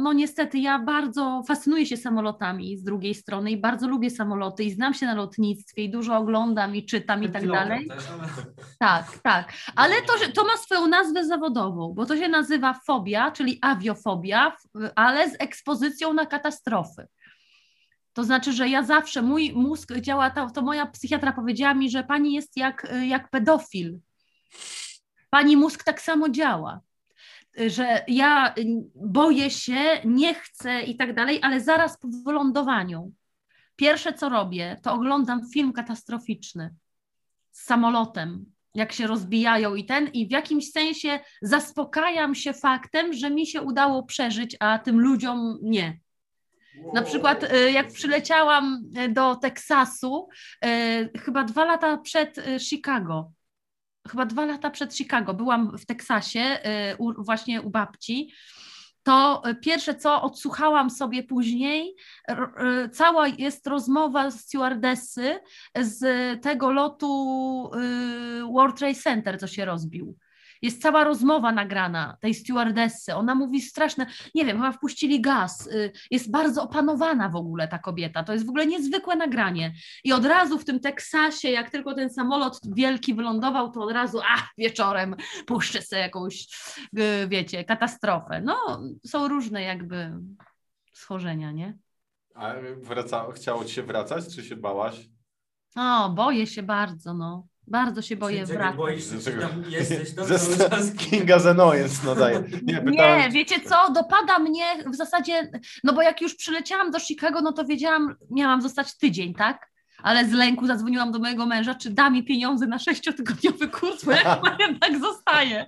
no niestety ja bardzo fascynuję się samolotami z drugiej strony i bardzo lubię samoloty i znam się na lotnictwie i dużo oglądam i czytam i tak dalej. Tak, tak. Ale to, to ma swoją nazwę zawodową, bo to się nazywa fobia, czyli awiofobia, ale z ekspozycją na katastrofy. To znaczy, że ja zawsze, mój mózg działa, to, to moja psychiatra powiedziała mi, że pani jest jak, jak pedofil. Pani mózg tak samo działa że ja boję się, nie chcę i tak dalej, ale zaraz po wylądowaniu pierwsze co robię, to oglądam film katastroficzny z samolotem, jak się rozbijają i ten, i w jakimś sensie zaspokajam się faktem, że mi się udało przeżyć, a tym ludziom nie. Na przykład, y, jak przyleciałam do Teksasu, y, chyba dwa lata przed y, Chicago, chyba dwa lata przed Chicago, byłam w Teksasie, y, u, właśnie u babci. To pierwsze, co odsłuchałam sobie później, y, cała jest rozmowa z stewardessy z tego lotu y, World Trade Center, co się rozbił jest cała rozmowa nagrana tej stewardessy. Ona mówi straszne, nie wiem, chyba wpuścili gaz. Y, jest bardzo opanowana w ogóle ta kobieta. To jest w ogóle niezwykłe nagranie. I od razu w tym Teksasie, jak tylko ten samolot wielki wylądował, to od razu, a wieczorem puszczę sobie jakąś, y, wiecie, katastrofę. No, są różne jakby schorzenia, nie? A wraca, chciało ci się wracać, czy się bałaś? O, boję się bardzo, no. Bardzo się boję wracać. Boisz się, tam jesteś tam cały Kinga Zenoyens nadaje. Nie, nie, wiecie co, dopada mnie w zasadzie, no bo jak już przyleciałam do Chicago, no to wiedziałam, miałam zostać tydzień, tak? Ale z lęku zadzwoniłam do mojego męża, czy da mi pieniądze na sześciotygodniowy kurs, bo ja chyba jednak zostaję.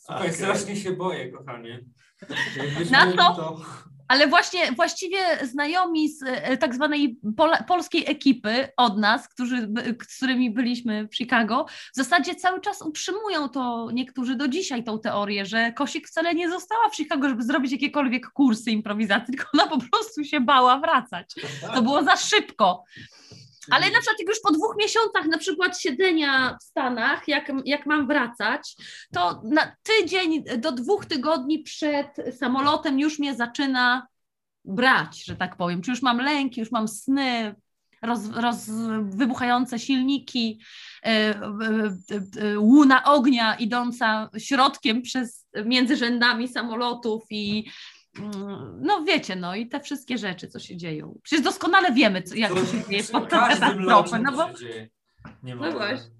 Słuchaj, okay, strasznie się boję, kochanie. Na to, to ale właśnie właściwie znajomi z e, tak zwanej pol polskiej ekipy od nas, którzy, z którymi byliśmy w Chicago, w zasadzie cały czas utrzymują to niektórzy do dzisiaj tą teorię, że Kosik wcale nie została w Chicago, żeby zrobić jakiekolwiek kursy improwizacji, tylko ona po prostu się bała wracać. To było za szybko. Ale na przykład jak już po dwóch miesiącach na przykład siedzenia w Stanach, jak, jak mam wracać, to na tydzień do dwóch tygodni przed samolotem już mnie zaczyna brać, że tak powiem. Czy już mam lęki, już mam sny, roz, roz, wybuchające silniki, łuna ognia idąca środkiem przez między rzędami samolotów i no wiecie, no i te wszystkie rzeczy, co się dzieją. Przecież doskonale wiemy, co, jak to, się dzieje pod katastrofę. No, bo... Nie ma no właśnie.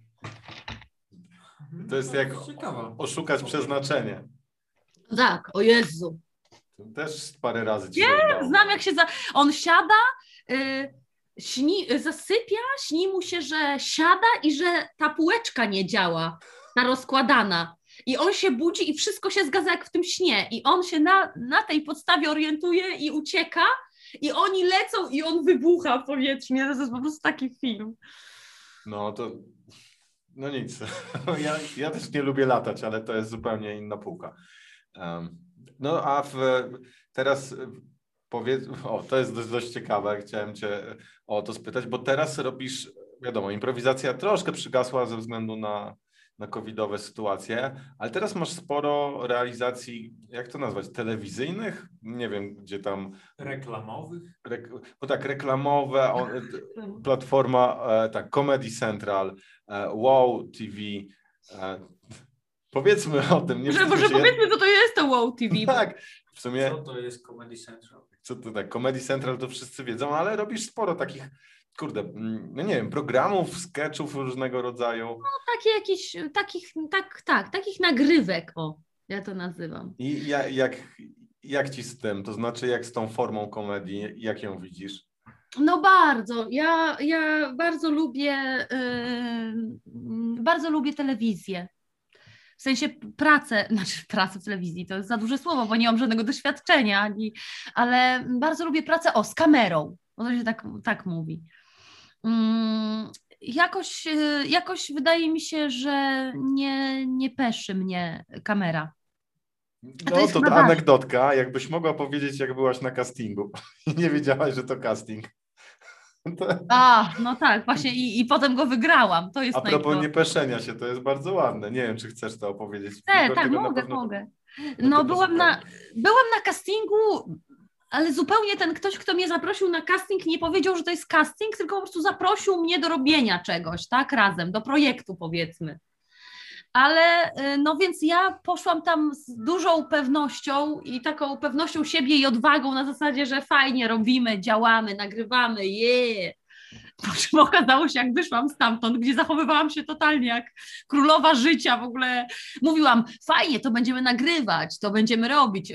To jest jak oszukać przeznaczenie. Tak, o Jezu. Też parę razy ci Nie, znam jak się za... On siada, yy, śni, zasypia, śni mu się, że siada i że ta półeczka nie działa, ta rozkładana. I on się budzi i wszystko się zgadza jak w tym śnie. I on się na, na tej podstawie orientuje i ucieka i oni lecą i on wybucha powietrznie. To jest po prostu taki film. No to no nic. <laughs> Ja, ja też nie lubię latać, ale to jest zupełnie inna półka. Um, no a w, teraz powiedz, o to jest dość, dość ciekawe, chciałem Cię o to spytać, bo teraz robisz, wiadomo, improwizacja troszkę przygasła ze względu na, na covidowe sytuacje, ale teraz masz sporo realizacji, jak to nazwać, telewizyjnych? Nie wiem, gdzie tam... Reklamowych? Rek, no tak, reklamowe, on, <laughs> platforma, e, tak, Comedy Central, e, Wow TV, e, Powiedzmy o tym. Nie może powiedzmy, co to jest to Wow TV. Tak, w sumie... Co to jest Comedy Central? Co to tak, Comedy Central to wszyscy wiedzą, ale robisz sporo takich kurde, mm, no nie wiem, programów, sketchów różnego rodzaju. No takie jakieś, takich, tak, tak, takich nagrywek, o, ja to nazywam. I jak, jak, jak ci z tym, to znaczy jak z tą formą komedii, jak ją widzisz? No bardzo, ja, ja bardzo lubię, yy, bardzo lubię telewizję. W sensie pracę, <laughs> znaczy pracę w telewizji, to jest za duże słowo, bo nie mam żadnego doświadczenia, ani, ale bardzo lubię pracę o, z kamerą, bo to się tak, tak mówi. Mm, jakoś, y, jakoś wydaje mi się, że nie, nie peszy mnie kamera. No to, to anegdotka, jakbyś mogła powiedzieć, jak byłaś na castingu i <laughs> nie wiedziałaś, że to casting. <laughs> A, no tak, właśnie i, i potem go wygrałam. To jest A propos niepeszenia się, to jest bardzo ładne. Nie wiem, czy chcesz to opowiedzieć. Te, tak, mogę, pewno... mogę. No, no byłam, na, byłam na castingu ale zupełnie ten ktoś, kto mnie zaprosił na casting, nie powiedział, że to jest casting, tylko po prostu zaprosił mnie do robienia czegoś, tak, razem, do projektu powiedzmy. Ale y, no więc ja poszłam tam z dużą pewnością i taką pewnością siebie i odwagą na zasadzie, że fajnie robimy, działamy, nagrywamy. Yeah. Po czym okazało się, jak wyszłam stamtąd, gdzie zachowywałam się totalnie jak królowa życia, w ogóle mówiłam, fajnie, to będziemy nagrywać, to będziemy robić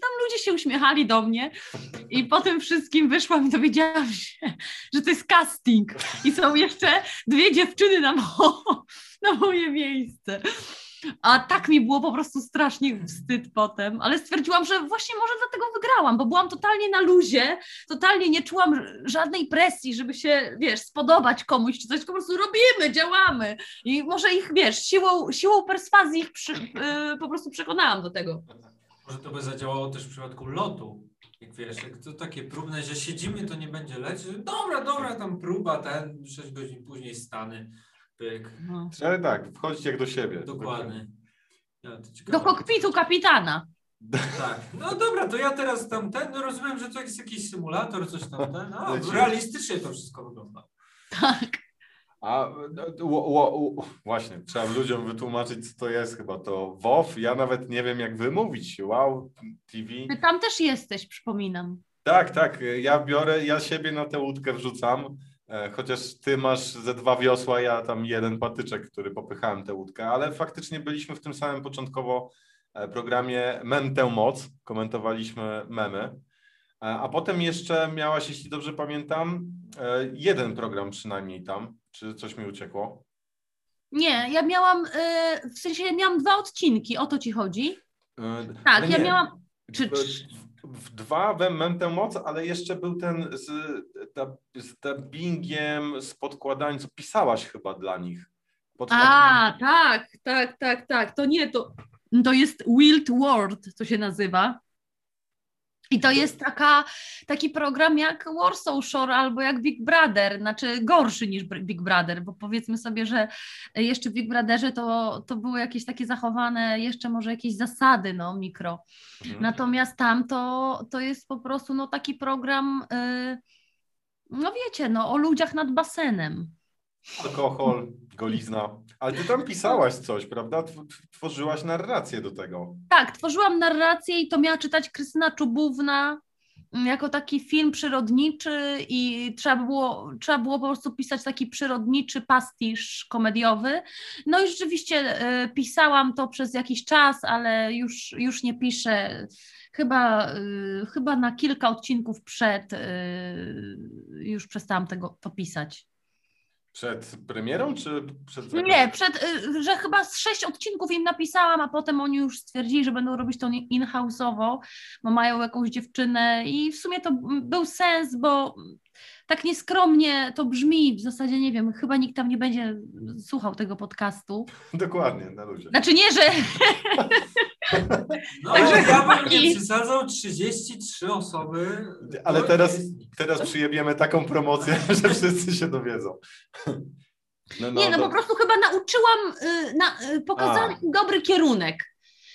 tam ludzie się uśmiechali do mnie i po tym wszystkim wyszłam i dowiedziałam się, że to jest casting i są jeszcze dwie dziewczyny na, mo na moje miejsce. A tak mi było po prostu strasznie wstyd potem, ale stwierdziłam, że właśnie może dlatego wygrałam, bo byłam totalnie na luzie, totalnie nie czułam żadnej presji, żeby się, wiesz, spodobać komuś czy coś, po prostu robimy, działamy i może ich, wiesz, siłą, siłą perswazji ich przy, yy, po prostu przekonałam do tego. Może to by zadziałało też w przypadku lotu. Jak wiesz, jak to takie próbne, że siedzimy, to nie będzie lecieć. Dobra, dobra, tam próba, ten 6 godzin później stany, pyk. No. Ale tak, wchodzić jak do siebie. Dokładnie. Ja, do kokpitu kapitana. Tak, no dobra, to ja teraz tam ten, no rozumiem, że to jest jakiś symulator, coś tam ten, no, realistycznie to wszystko wygląda. Tak. A właśnie, trzeba ludziom wytłumaczyć, co to jest chyba to WoW. Ja nawet nie wiem, jak wymówić. Wow TV. Ty tam też jesteś, przypominam. Tak, tak. Ja biorę, ja siebie na tę łódkę wrzucam. E, chociaż ty masz ze dwa wiosła, ja tam jeden patyczek, który popychałem tę łódkę, ale faktycznie byliśmy w tym samym początkowo e, programie Mem tę moc, komentowaliśmy memy. E, a potem jeszcze miałaś, jeśli dobrze pamiętam, jeden program przynajmniej tam. Czy coś mi uciekło? Nie, ja miałam, yy, w sensie miałam dwa odcinki, o to ci chodzi? Yy, tak, no ja miałam... Czy, w dwa wem tę moc, ale jeszcze był ten z, z dubbingiem, z podkładaniem, co pisałaś chyba dla nich. A, tak, tak, tak, tak. To nie, to, to jest Wild World, to się nazywa. I to jest taka, taki program jak Warsaw Shore albo jak Big Brother, znaczy gorszy niż Big Brother, bo powiedzmy sobie, że jeszcze w Big Brotherze to, to były jakieś takie zachowane, jeszcze może jakieś zasady, no, mikro. Mhm. Natomiast tam to, to jest po prostu no, taki program... Y, no wiecie, no o ludziach nad basenem. Alkohol, golizna. Ale ty tam pisałaś coś, prawda? Tworzyłaś narrację do tego. Tak, tworzyłam narrację i to miała czytać Krystyna Czubówna mm, jako taki film przyrodniczy i trzeba było, trzeba było po prostu pisać taki przyrodniczy pastisz komediowy. No i rzeczywiście y, pisałam to przez jakiś czas, ale już, już nie piszę. Chyba, y, chyba na kilka odcinków przed y, już przestałam tego to pisać. Przed premierą, czy przed... Nie, przed, y, że chyba z sześć odcinków im napisałam, a potem oni już stwierdzili, że będą robić to in-house'owo, bo mają jakąś dziewczynę i w sumie to był sens, bo tak nieskromnie to brzmi, w zasadzie nie wiem, chyba nikt tam nie będzie słuchał tego podcastu. Dokładnie, na ludzie. Znaczy nie, że... <laughs> No, Także ja bym nie przesadzał 33 osoby. Ale teraz, teraz przyjebiemy taką promocję, <laughs> że wszyscy się dowiedzą. <laughs> No, no, nie, no, po prostu chyba nauczyłam, y, na, y, pokazałam dobry kierunek.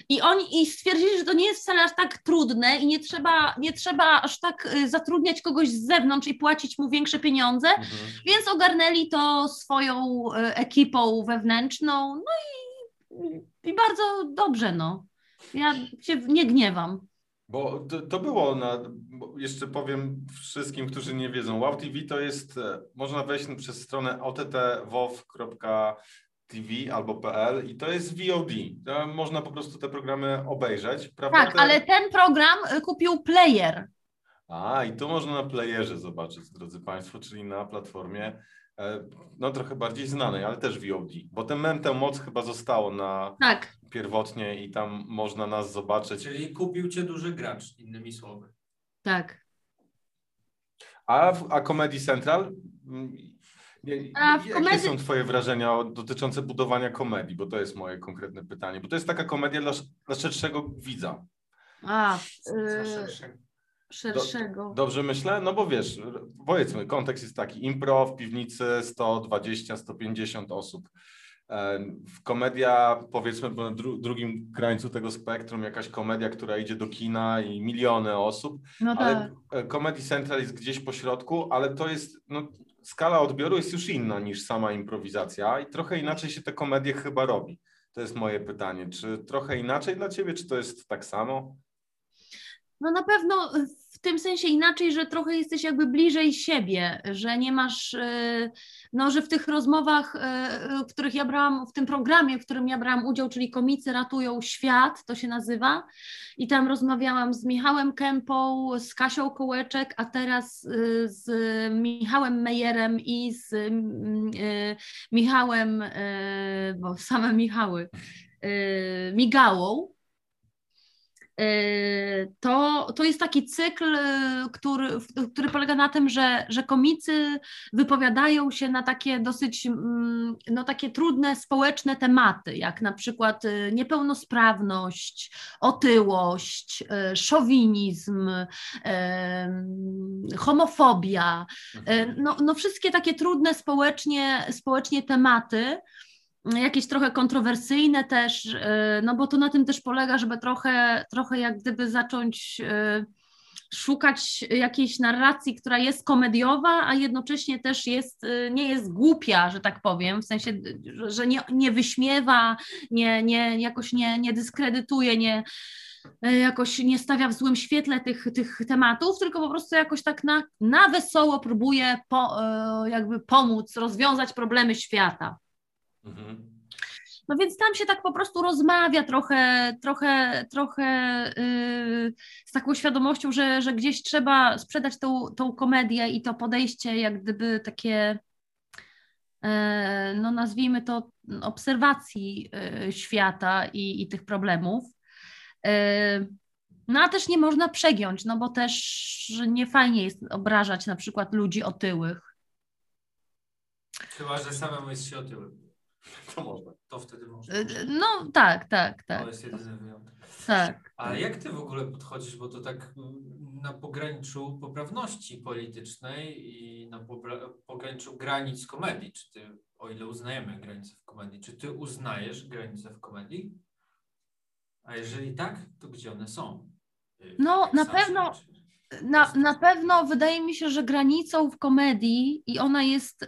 I oni i stwierdzili, że to nie jest wcale aż tak trudne i nie trzeba, nie trzeba aż tak y, zatrudniać kogoś z zewnątrz i płacić mu większe pieniądze, mhm. więc ogarnęli to swoją ekipą wewnętrzną, no i, i bardzo dobrze, no. Ja się nie gniewam. Bo to, to było na, jeszcze powiem wszystkim, którzy nie wiedzą, Wow TV to jest, e, można wejść przez stronę ott.wow.com TV albo PL i to jest VOD. To można po prostu te programy obejrzeć. Prawda? Tak, ale ten program y, kupił player. A, i tu można na playerze zobaczyć, drodzy Państwo, czyli na platformie e, no trochę bardziej znanej, ale też VOD, bo ten mem, tę moc chyba zostało na tak. Pierwotnie i tam można nas zobaczyć. Czyli kupił Cię duży gracz, innymi słowy. Tak. A, a Comedy Central Jakie komedii... są Twoje wrażenia dotyczące budowania komedii? Bo to jest moje konkretne pytanie. Bo to jest taka komedia dla, dla szerszego widza. A, yy, szerszego. Do, dobrze myślę? No bo wiesz, powiedzmy, kontekst jest taki: impro w piwnicy 120-150 osób. Komedia, powiedzmy, na dru drugim krańcu tego spektrum, jakaś komedia, która idzie do kina i miliony osób, no tak. ale Comedy Central jest gdzieś po środku, ale to jest, no, skala odbioru jest już inna niż sama improwizacja i trochę inaczej się te komedie chyba robi. To jest moje pytanie. Czy trochę inaczej dla ciebie, czy to jest tak samo? No na pewno w tym sensie inaczej, że trochę jesteś jakby bliżej siebie, że nie masz, y, no że w tych rozmowach, y, w których ja brałam, w tym programie, w którym ja brałam udział, czyli Komicy ratują świat, to się nazywa, i tam rozmawiałam z Michałem Kępą, z Kasią Kołeczek, a teraz z Michałem Mejerem i z Michałem, bo same Michały, Migałą to, to jest taki cykl, y, który, który polega na tym, że, że komicy wypowiadają się na takie dosyć mm, no, takie trudne społeczne tematy, jak na przykład y, niepełnosprawność, otyłość, szowinizm, homofobia, no, no wszystkie takie trudne społecznie, społecznie tematy jakieś trochę kontrowersyjne też, y, no bo to na tym też polega, żeby trochę, trochę jak gdyby zacząć y, szukać jakiejś narracji, która jest komediowa, a jednocześnie też jest, y, nie jest głupia, że tak powiem, w sensie, że nie, nie wyśmiewa, nie, nie, jakoś nie, nie dyskredytuje, nie, jakoś nie stawia w złym świetle tych, tych tematów, tylko po prostu jakoś tak na, na wesoło próbuje po, jakby pomóc rozwiązać problemy świata. Mhm. No więc tam się tak po prostu rozmawia trochę, trochę, trochę yy, z taką świadomością, że, że gdzieś trzeba sprzedać tą, tą komedię i to podejście jak gdyby takie, yy, no nazwijmy to obserwacji yy, świata i, i tych problemów. Yy, no a też nie można przegiąć, no bo też nie fajnie jest obrażać na przykład ludzi otyłych. Chyba, że samemu jest się otyłym. To można. To wtedy można. Y, no tak, tak, tak. To jest jedyny wyjątek. Tak. A jak ty w ogóle podchodzisz, bo to tak mm, na pograniczu poprawności politycznej i na pograniczu granic komedii, czy ty, o ile uznajemy granice w komedii, czy ty uznajesz granice w komedii? A jeżeli tak, to gdzie one są? Y, no, na pewno, na, na pewno wydaje mi się, że granicą w komedii i ona jest, y,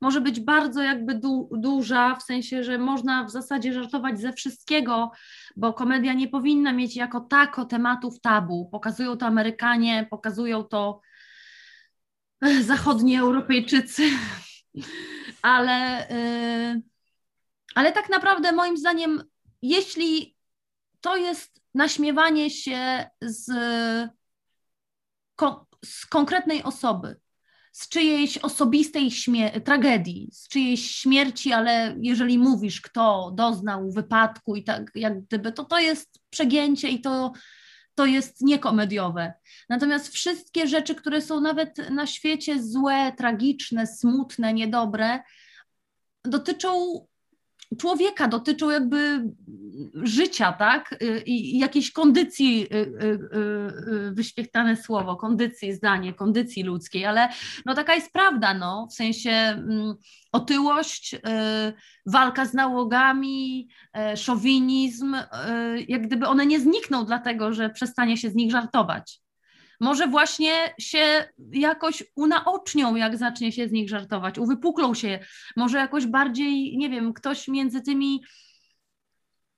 może być bardzo jakby du, duża, w sensie, że można w zasadzie żartować ze wszystkiego, bo komedia nie powinna mieć jako tako tematów tabu. Pokazują to Amerykanie, pokazują to <laughs> zachodni Europejczycy, <laughs> ale, y, ale tak naprawdę moim zdaniem, jeśli to jest naśmiewanie się z z konkretnej osoby, z czyjejś osobistej tragedii, z czyjejś śmierci, ale jeżeli mówisz, kto doznał wypadku i tak jak gdyby, to to jest przegięcie i to, to jest niekomediowe. Natomiast wszystkie rzeczy, które są nawet na świecie złe, tragiczne, smutne, niedobre, dotyczą człowieka, dotyczą jakby życia, tak? I jakiejś kondycji, y, y, y, wyświetlane słowo, kondycji, zdanie, kondycji ludzkiej, ale no taka jest prawda, no, w sensie mm, otyłość, walka z nałogami, szowinizm, jak gdyby one nie znikną dlatego, że przestanie się z nich żartować może właśnie się jakoś unaocznią, jak zacznie się z nich żartować, uwypuklą się, może jakoś bardziej, nie wiem, ktoś między tymi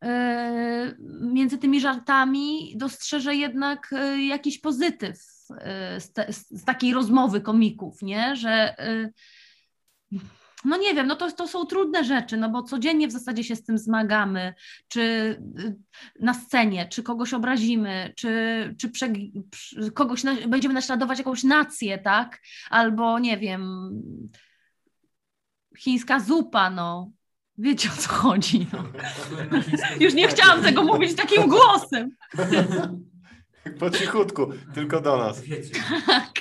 e, między tymi żartami dostrzeże jednak e, jakiś pozytyw e, z, te, z takiej rozmowy komików, nie? Że no nie wiem, no to, to są trudne rzeczy, no bo codziennie w zasadzie się z tym zmagamy, czy y, na scenie, czy kogoś obrazimy, czy, czy prze, kogoś na, będziemy naśladować jakąś nację, tak? Albo nie wiem, chińska zupa, no. Wiecie o co chodzi. No. <laughs> Już nie chciałam tego mówić takim głosem. Po cichutku, tylko do nas. Tak.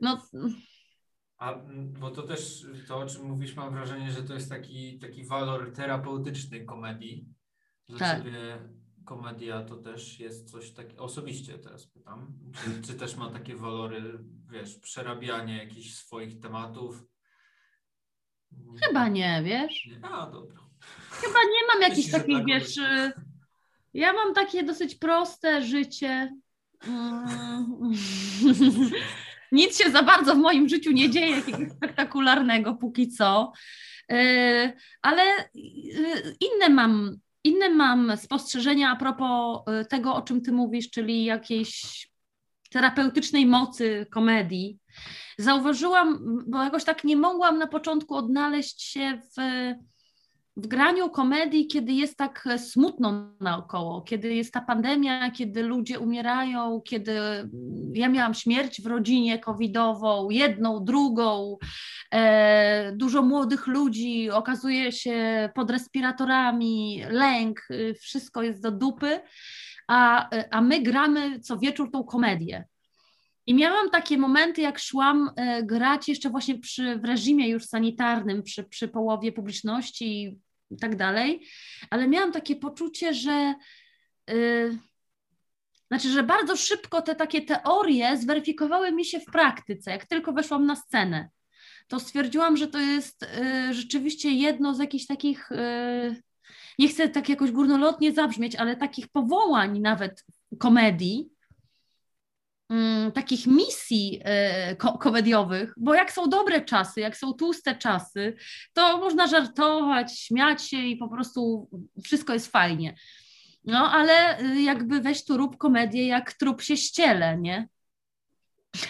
No, a, bo to też to, o czym mówisz, mam wrażenie, że to jest taki, taki walor terapeutyczny komedii. Dla tak. ciebie komedia to też jest coś takiego, osobiście teraz pytam, czy, czy też ma takie walory, wiesz, przerabianie jakichś swoich tematów? Chyba nie, wiesz? A, dobra. Chyba nie mam jakichś takich, tak wiesz, y, ja mam takie dosyć proste życie. Mm. Nic się za bardzo w moim życiu nie dzieje jakiegoś spektakularnego póki co, e, ale e, inne mam, inne mam spostrzeżenia a propos e, tego, o czym ty mówisz, czyli jakiejś terapeutycznej mocy komedii. Zauważyłam, bo jakoś tak nie mogłam na początku odnaleźć się w w graniu komedii, kiedy jest tak smutno naokoło, kiedy jest ta pandemia, kiedy ludzie umierają, kiedy ja miałam śmierć w rodzinie covidową, jedną, drugą, e, dużo młodych ludzi okazuje się pod respiratorami, lęk, wszystko jest do dupy, a, a my gramy co wieczór tą komedię. I miałam takie momenty, jak szłam e, grać jeszcze właśnie przy, w reżimie już sanitarnym, przy, przy połowie publiczności i tak dalej, ale miałam takie poczucie, że yy, znaczy, że bardzo szybko te takie teorie zweryfikowały mi się w praktyce, jak tylko weszłam na scenę. To stwierdziłam, że to jest y, rzeczywiście jedno z jakichś takich, y, nie chcę tak jakoś górnolotnie zabrzmieć, ale takich powołań nawet komedii, Mm, takich misji e, ko komediowych, bo jak są dobre czasy, jak są tłuste czasy, to można żartować, śmiać się i po prostu wszystko jest fajnie. No, ale y, jakby weź tu rób komedię, jak trup się ściele, nie? <laughs>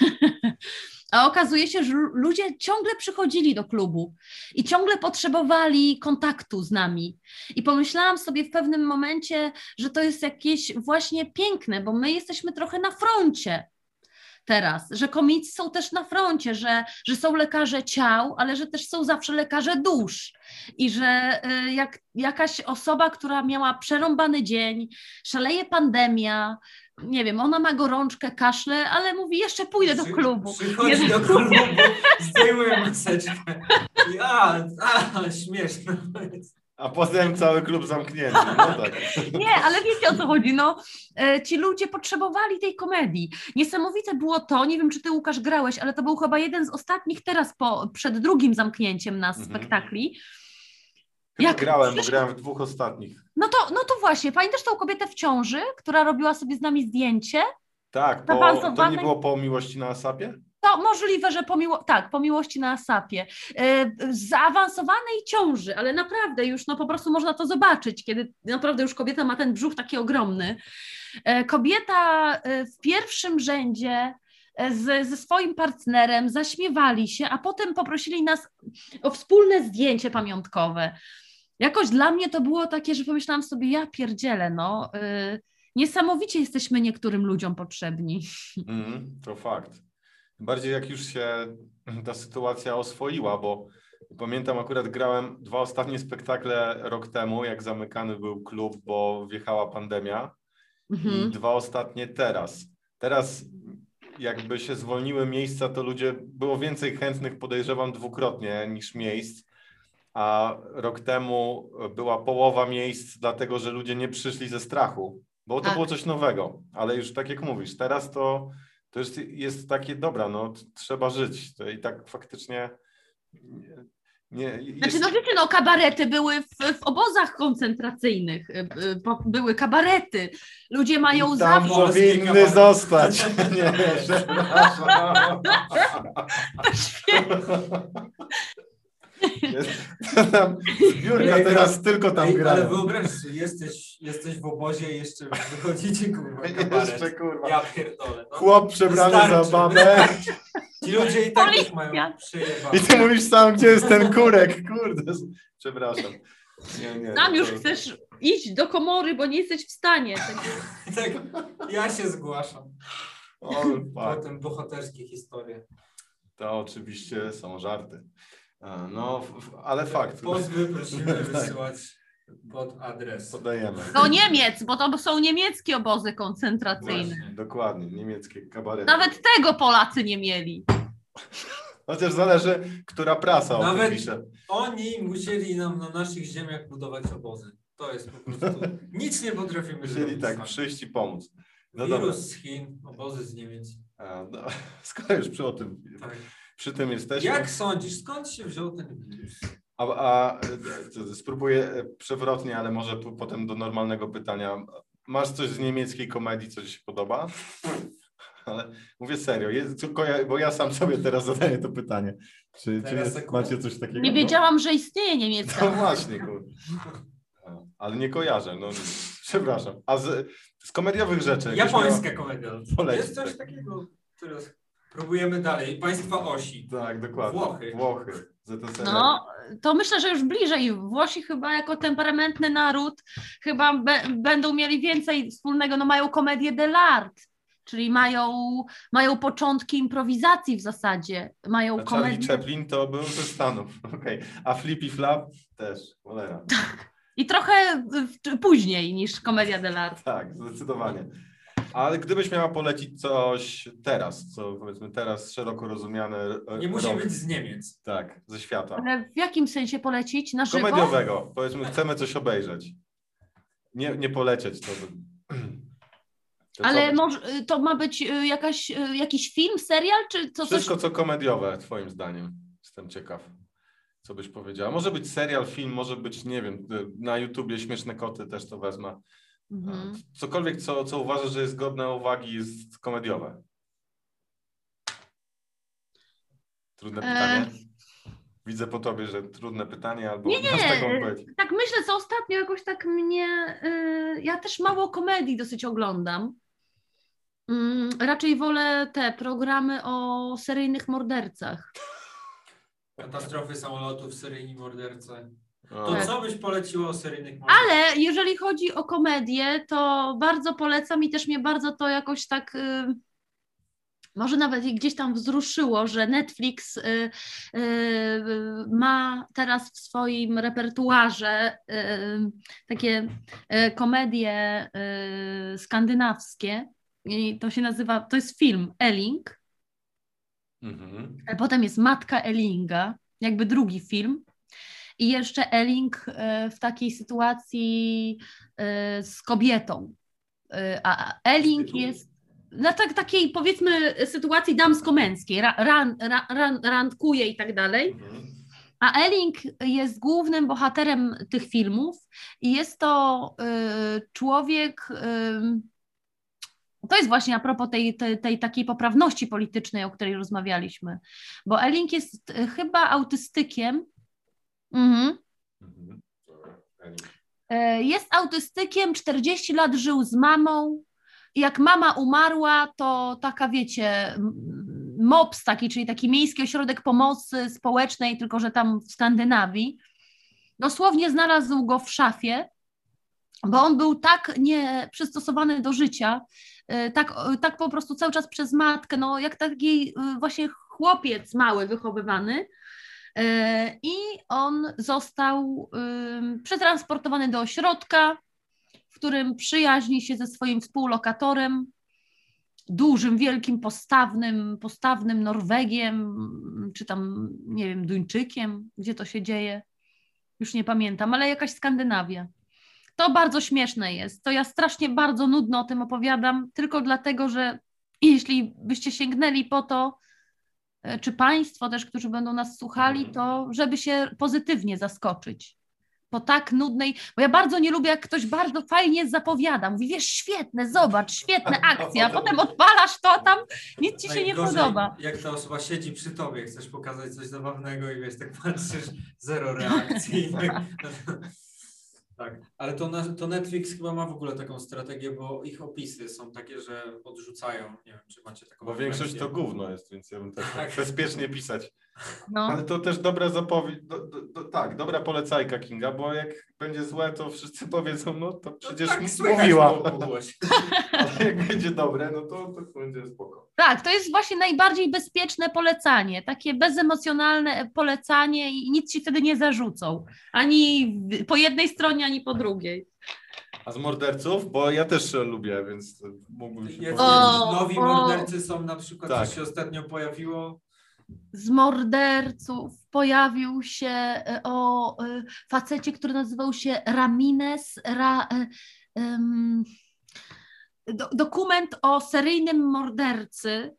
A okazuje się, że ludzie ciągle przychodzili do klubu i ciągle potrzebowali kontaktu z nami. I pomyślałam sobie w pewnym momencie, że to jest jakieś właśnie piękne, bo my jesteśmy trochę na froncie teraz, że komicy są też na froncie, że, że są lekarze ciał, ale że też są zawsze lekarze dusz i że y, jak jakaś osoba, która miała przerąbany dzień, szaleje pandemia, nie wiem, ona ma gorączkę, kaszle, ale mówi, jeszcze pójdę do klubu. Przychodzi do klubu, zdejmuje maseczkę. Ja, a, śmieszne. A potem cały klub zamknięty. No tak. Nie, ale wiecie o co chodzi. No, e, ci ludzie potrzebowali tej komedii. Niesamowite było to, nie wiem czy ty Łukasz grałeś, ale to był chyba jeden z ostatnich teraz po, przed drugim zamknięciem nas mhm. spektakli. Jak grałem, bo grałem w dwóch ostatnich. No to, no to właśnie, pamiętasz tą kobietę w ciąży, która robiła sobie z nami zdjęcie? Tak, po, to nie było po miłości na Asapie? To możliwe, że po miło- tak, po miłości na Asapie. E, zaawansowanej ciąży, ale naprawdę już no po prostu można to zobaczyć, kiedy naprawdę już kobieta ma ten brzuch taki ogromny. E, kobieta e, w pierwszym rzędzie z, ze swoim partnerem zaśmiewali się, a potem poprosili nas o wspólne zdjęcie pamiątkowe. Jakoś dla mnie to było takie, że pomyślałam sobie, ja pierdzielę, no. niesamowicie jesteśmy niektórym ludziom potrzebni. Mm, to fakt. Bardziej jak już się ta sytuacja oswoiła, bo pamiętam akurat grałem dwa ostatnie spektakle rok temu, jak zamykany był klub, bo wjechała pandemia. Mhm. I dwa ostatnie teraz. Teraz jakby się zwolniły miejsca, to ludzie, było więcej chętnych, podejrzewam, dwukrotnie niż miejsc, a rok temu była połowa miejsc, dlatego że ludzie nie przyszli ze strachu, bo to tak. było coś nowego, ale już tak jak mówisz, teraz to to jest, jest takie, dobra, no trzeba żyć. To I tak faktycznie nie, jest... Znaczy, no wiecie, no kabarety były w, w obozach koncentracyjnych, y, y, były kabarety. Ludzie mają I tam zawsze... powinny zostać. <laughs> Nie, <laughs> przepraszam. <laughs> Zbiórka teraz tylko tam gra. Ale wyobraź sobie, jesteś, jesteś w obozie i jeszcze wychodzicie kurwa kabaret. Jeszcze kurwa. Ja pierdolę. No. Chłop przebrany za babę. Ci ludzie i tak już mają. I ty mówisz sam, gdzie jest ten kurek. Kurde, przepraszam. Nie, nie, Tam już to... chcesz iść do komory, bo nie jesteś w stanie. tak, <laughs> ja się zgłaszam. O, Potem bohaterskie historie. To oczywiście są żarty. No, ale fakt. Pozwy prosimy <laughs> <laughs> wysyłać pod adres. Podajemy. Do Niemiec, bo to są niemieckie obozy koncentracyjne. Właśnie, dokładnie, niemieckie kabarety. Nawet tego Polacy nie mieli. <laughs> Chociaż zależy, która prasa o Nawet pisze. oni musieli nam na naszych ziemiach budować obozy. To jest po prostu... Nic nie potrafimy musieli zrobić. Musieli tak przyjść i pomóc. No Wirus dobra. z Chin, obozy z Niemiec. A, no, skoro już przy o tym... Tak przy tym jesteśmy. Jak sądzisz, skąd się wziął ten wirus? A, a spróbuję przewrotnie, ale może potem do normalnego pytania. Masz coś z niemieckiej komedii, co ci się podoba? <laughs> Ale mówię serio, jest, tylko ja, bo ja sam sobie teraz zadaję to pytanie. Czy, czy jest, macie coś takiego? Nie wiedziałam, że istnieje <laughs> niemiecka. No właśnie, kurde. Ale nie kojarzę, no przepraszam. A z, z komediowych rzeczy? Japońska komedia. Jest coś takiego, teraz Próbujemy dalej. Państwa osi. Tak, dokładnie. Włochy. Włochy. No, to myślę, że już bliżej. Włosi chyba jako temperamentny naród chyba be, będą mieli więcej wspólnego. No mają komedię dell'art, czyli mają, mają początki improwizacji w zasadzie. Mają A komedię... Charlie Chaplin to był ze Stanów. <laughs> Okay. A Flippy Flap też. Cholera. Tak. I trochę później niż komedia dell'art. Tak, zdecydowanie. Ale gdybyś miała polecić coś teraz, co powiedzmy teraz szeroko rozumiane. E, nie musi rok, być z Niemiec. Tak, ze świata. Ale w jakim sensie polecić? Na żywo? Komediowego. Powiedzmy, chcemy coś obejrzeć. Nie, nie polecieć to. <clears throat> to Ale może, to ma być e, jakaś, e, jakiś film, serial, czy co? Wszystko, coś... co komediowe, twoim zdaniem. Jestem ciekaw. Co byś powiedziała? Może być serial, film, może być, nie wiem, na YouTubie śmieszne koty też to wezmę. Mhm. Cokolwiek, co, co uważasz, że jest godne uwagi, jest komediowe. Trudne e, pytanie. Widzę po tobie, że trudne pytanie, albo nie, nie. taką Tak myślę, co ostatnio jakoś tak mnie. Yy, ja też mało komedii dosyć oglądam. Yy, raczej wolę te programy o seryjnych mordercach. Katastrofy samolotów, seryjni mordercy. To tak. co byś poleciła o seryjnych Ale jeżeli chodzi o komedię, to bardzo polecam i też mnie bardzo to jakoś tak... Y, może nawet gdzieś tam wzruszyło, że Netflix y, y, ma teraz w swoim repertuarze takie komedie skandynawskie. I to się nazywa, to jest film Elling. Mhm. Potem jest Matka Ellinga, jakby drugi film. I jeszcze Elling e, w takiej sytuacji e, z kobietą. E, a Elling jest na tak, takiej powiedzmy sytuacji damsko-męskiej, ran, ran, randkuje i tak dalej. A Elling jest głównym bohaterem tych filmów i jest to y, człowiek, y, To jest właśnie a propos tej, tej, tej takiej poprawności politycznej, o której rozmawialiśmy, bo Elling jest chyba autystykiem. Mhm. mhm. E, jest autystykiem, 40 lat żył z mamą. Jak mama umarła, to taka, wiecie, MOPS taki, czyli taki miejski ośrodek pomocy społecznej, tylko że tam w Skandynawii. Dosłownie znalazł go w szafie, bo on był tak nieprzystosowany do życia, e, tak, tak po prostu cały czas przez matkę, no jak taki e, właśnie chłopiec mały wychowywany, I on został przetransportowany do ośrodka, w którym przyjaźni się ze swoim współlokatorem, dużym, wielkim, postawnym, postawnym Norwegiem, czy tam, nie wiem, Duńczykiem, gdzie to się dzieje, już nie pamiętam, ale jakaś Skandynawia. To bardzo śmieszne jest. To ja strasznie bardzo nudno o tym opowiadam, tylko dlatego, że jeśli byście sięgnęli po to, E, czy Państwo też, którzy będą nas słuchali, to żeby się pozytywnie zaskoczyć. Po tak nudnej, bo ja bardzo nie lubię, jak ktoś bardzo fajnie zapowiada. Mówi, wiesz, świetne, zobacz, świetna <laughs> akcja, a potem odpalasz to, a tam nic ci się nie podoba. Jak ta osoba siedzi przy tobie, chcesz pokazać coś zabawnego i wiesz, tak patrzysz, zero reakcji. <laughs> Tak, ale to, na, to Netflix chyba ma w ogóle taką strategię, bo ich opisy są takie, że odrzucają. Nie wiem, czy macie taką. Bo większość to gówno jest, więc ja bym też tak bezpiecznie pisać. No. Ale to też dobra zapowiedź, do, do, do, tak, dobra polecajka Kinga, bo jak będzie złe, to wszyscy <laughs> powiedzą, no to no przecież no tak, nic mówiła. <laughs> Ale jak będzie dobre, no to, to będzie spoko. Tak, to jest właśnie najbardziej bezpieczne polecanie, takie bezemocjonalne polecanie i nic ci wtedy nie zarzucą. Ani po jednej stronie, ani po drugiej. A z morderców? Bo ja też lubię, więc mógłbym się Jest, o, Nowi o. mordercy są na przykład, tak. co się ostatnio pojawiło z morderców pojawił się e, o e, facecie, który nazywał się Ramines. Ra, um, do, dokument o seryjnym mordercy.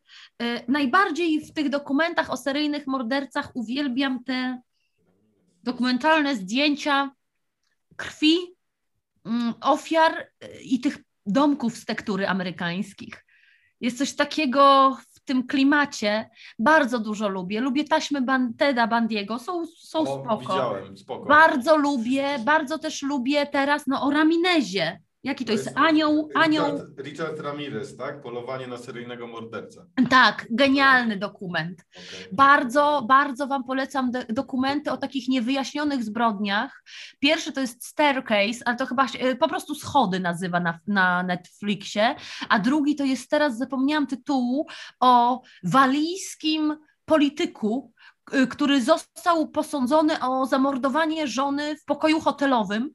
Najbardziej w tych dokumentach o seryjnych mordercach uwielbiam te dokumentalne zdjęcia krwi mm, ofiar i tych domków z tektury amerykańskich. Jest coś takiego tym klimacie bardzo dużo lubię. Lubię taśmy Ban Teda Bandiego, są, są o, spoko. Widziałem, spoko. Bardzo lubię, bardzo też lubię teraz no, o Raminezie. Jaki to, to jest, jest anioł? Richard, anioł... Richard Ramirez, tak? Polowanie na seryjnego mordercę. Tak, genialny dokument. Okay. Bardzo, bardzo Wam polecam dokumenty o takich niewyjaśnionych zbrodniach. Pierwszy to jest Staircase, ale to chyba się, po prostu schody nazywa na, na Netflixie, a drugi to jest teraz, zapomniałam tytułu, o walijskim polityku, który został posądzony o zamordowanie żony w pokoju hotelowym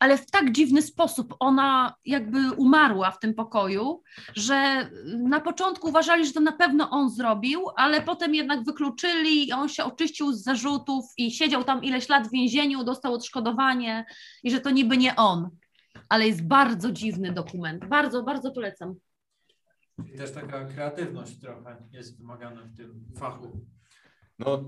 ale w tak dziwny sposób ona jakby umarła w tym pokoju, że na początku uważali, że to na pewno on zrobił, ale potem jednak wykluczyli i on się oczyścił z zarzutów i siedział tam ileś lat w więzieniu, dostał odszkodowanie i że to niby nie on. Ale jest bardzo dziwny dokument. Bardzo, bardzo polecam. I też taka kreatywność trochę jest wymagana w tym fachu. No,